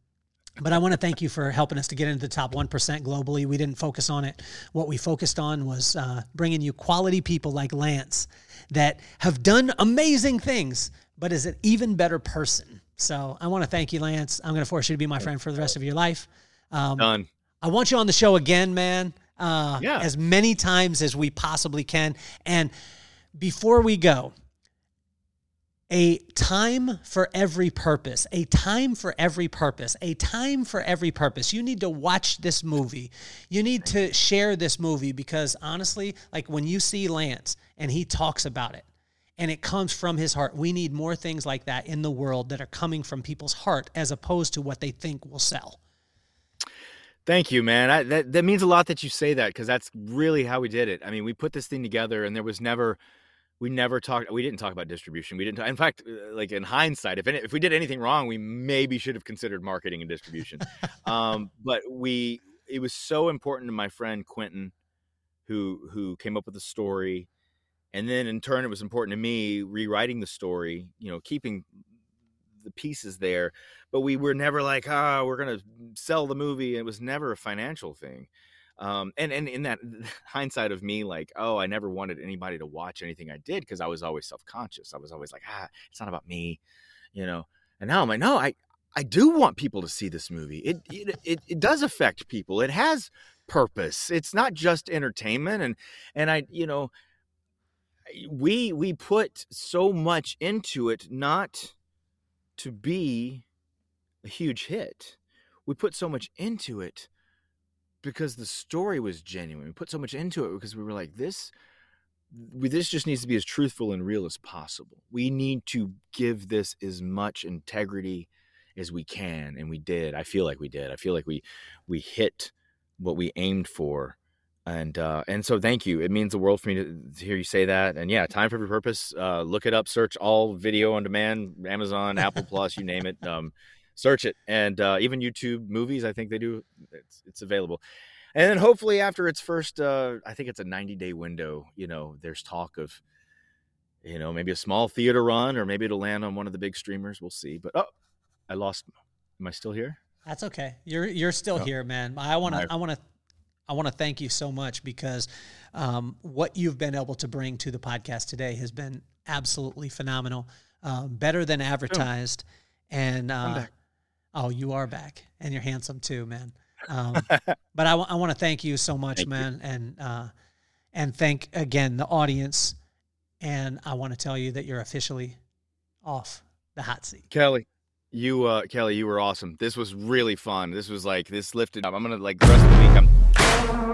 but I want to thank you for helping us to get into the top 1% globally. We didn't focus on it. What we focused on was uh, bringing you quality people like Lance that have done amazing things, but is an even better person. So I want to thank you, Lance. I'm going to force you to be my friend for the rest of your life. Um, Done. I want you on the show again, man. Uh, yeah. As many times as we possibly can. And before we go, a time for every purpose, a time for every purpose, a time for every purpose. You need to watch this movie. You need to share this movie because honestly, like when you see Lance and he talks about it and it comes from his heart, we need more things like that in the world that are coming from people's heart as opposed to what they think will sell. Thank you, man. I, that that means a lot that you say that because that's really how we did it. I mean, we put this thing together, and there was never we never talked we didn't talk about distribution we didn't talk, in fact uh, like in hindsight if any, if we did anything wrong we maybe should have considered marketing and distribution (laughs) um, but we it was so important to my friend quentin who who came up with the story and then in turn it was important to me rewriting the story you know keeping the pieces there but we were never like ah oh, we're gonna sell the movie it was never a financial thing um, and and in that (laughs) hindsight of me like oh i never wanted anybody to watch anything i did because i was always self-conscious i was always like ah it's not about me you know and now i'm like no i i do want people to see this movie it it, it, it does affect people it has purpose it's not just entertainment and and i you know we we put so much into it not to be a huge hit we put so much into it because the story was genuine. We put so much into it because we were like, this, this just needs to be as truthful and real as possible. We need to give this as much integrity as we can, and we did. I feel like we did. I feel like we we hit what we aimed for, and uh, and so thank you. It means the world for me to, to hear you say that. And yeah, time for every purpose. Uh, look it up. Search all video on demand, Amazon, Apple (laughs) Plus, you name it. Um, search it and uh, even youtube movies i think they do it's, it's available and then hopefully after its first uh, i think it's a 90 day window you know there's talk of you know maybe a small theater run or maybe it'll land on one of the big streamers we'll see but oh i lost am i still here that's okay you're you're still oh. here man i want to i want to I want to thank you so much because um, what you've been able to bring to the podcast today has been absolutely phenomenal, um, better than advertised. And uh, oh, you are back, and you're handsome too, man. (laughs) Um, but I, w- I want to thank you so much, Thank you. man, and uh, and thank again the audience. And I want to tell you that you're officially off the hot seat. Kelly, you uh Kelly, you were awesome. This was really fun. This was like this lifted up. I'm gonna like the rest of the week. I'm Thank you.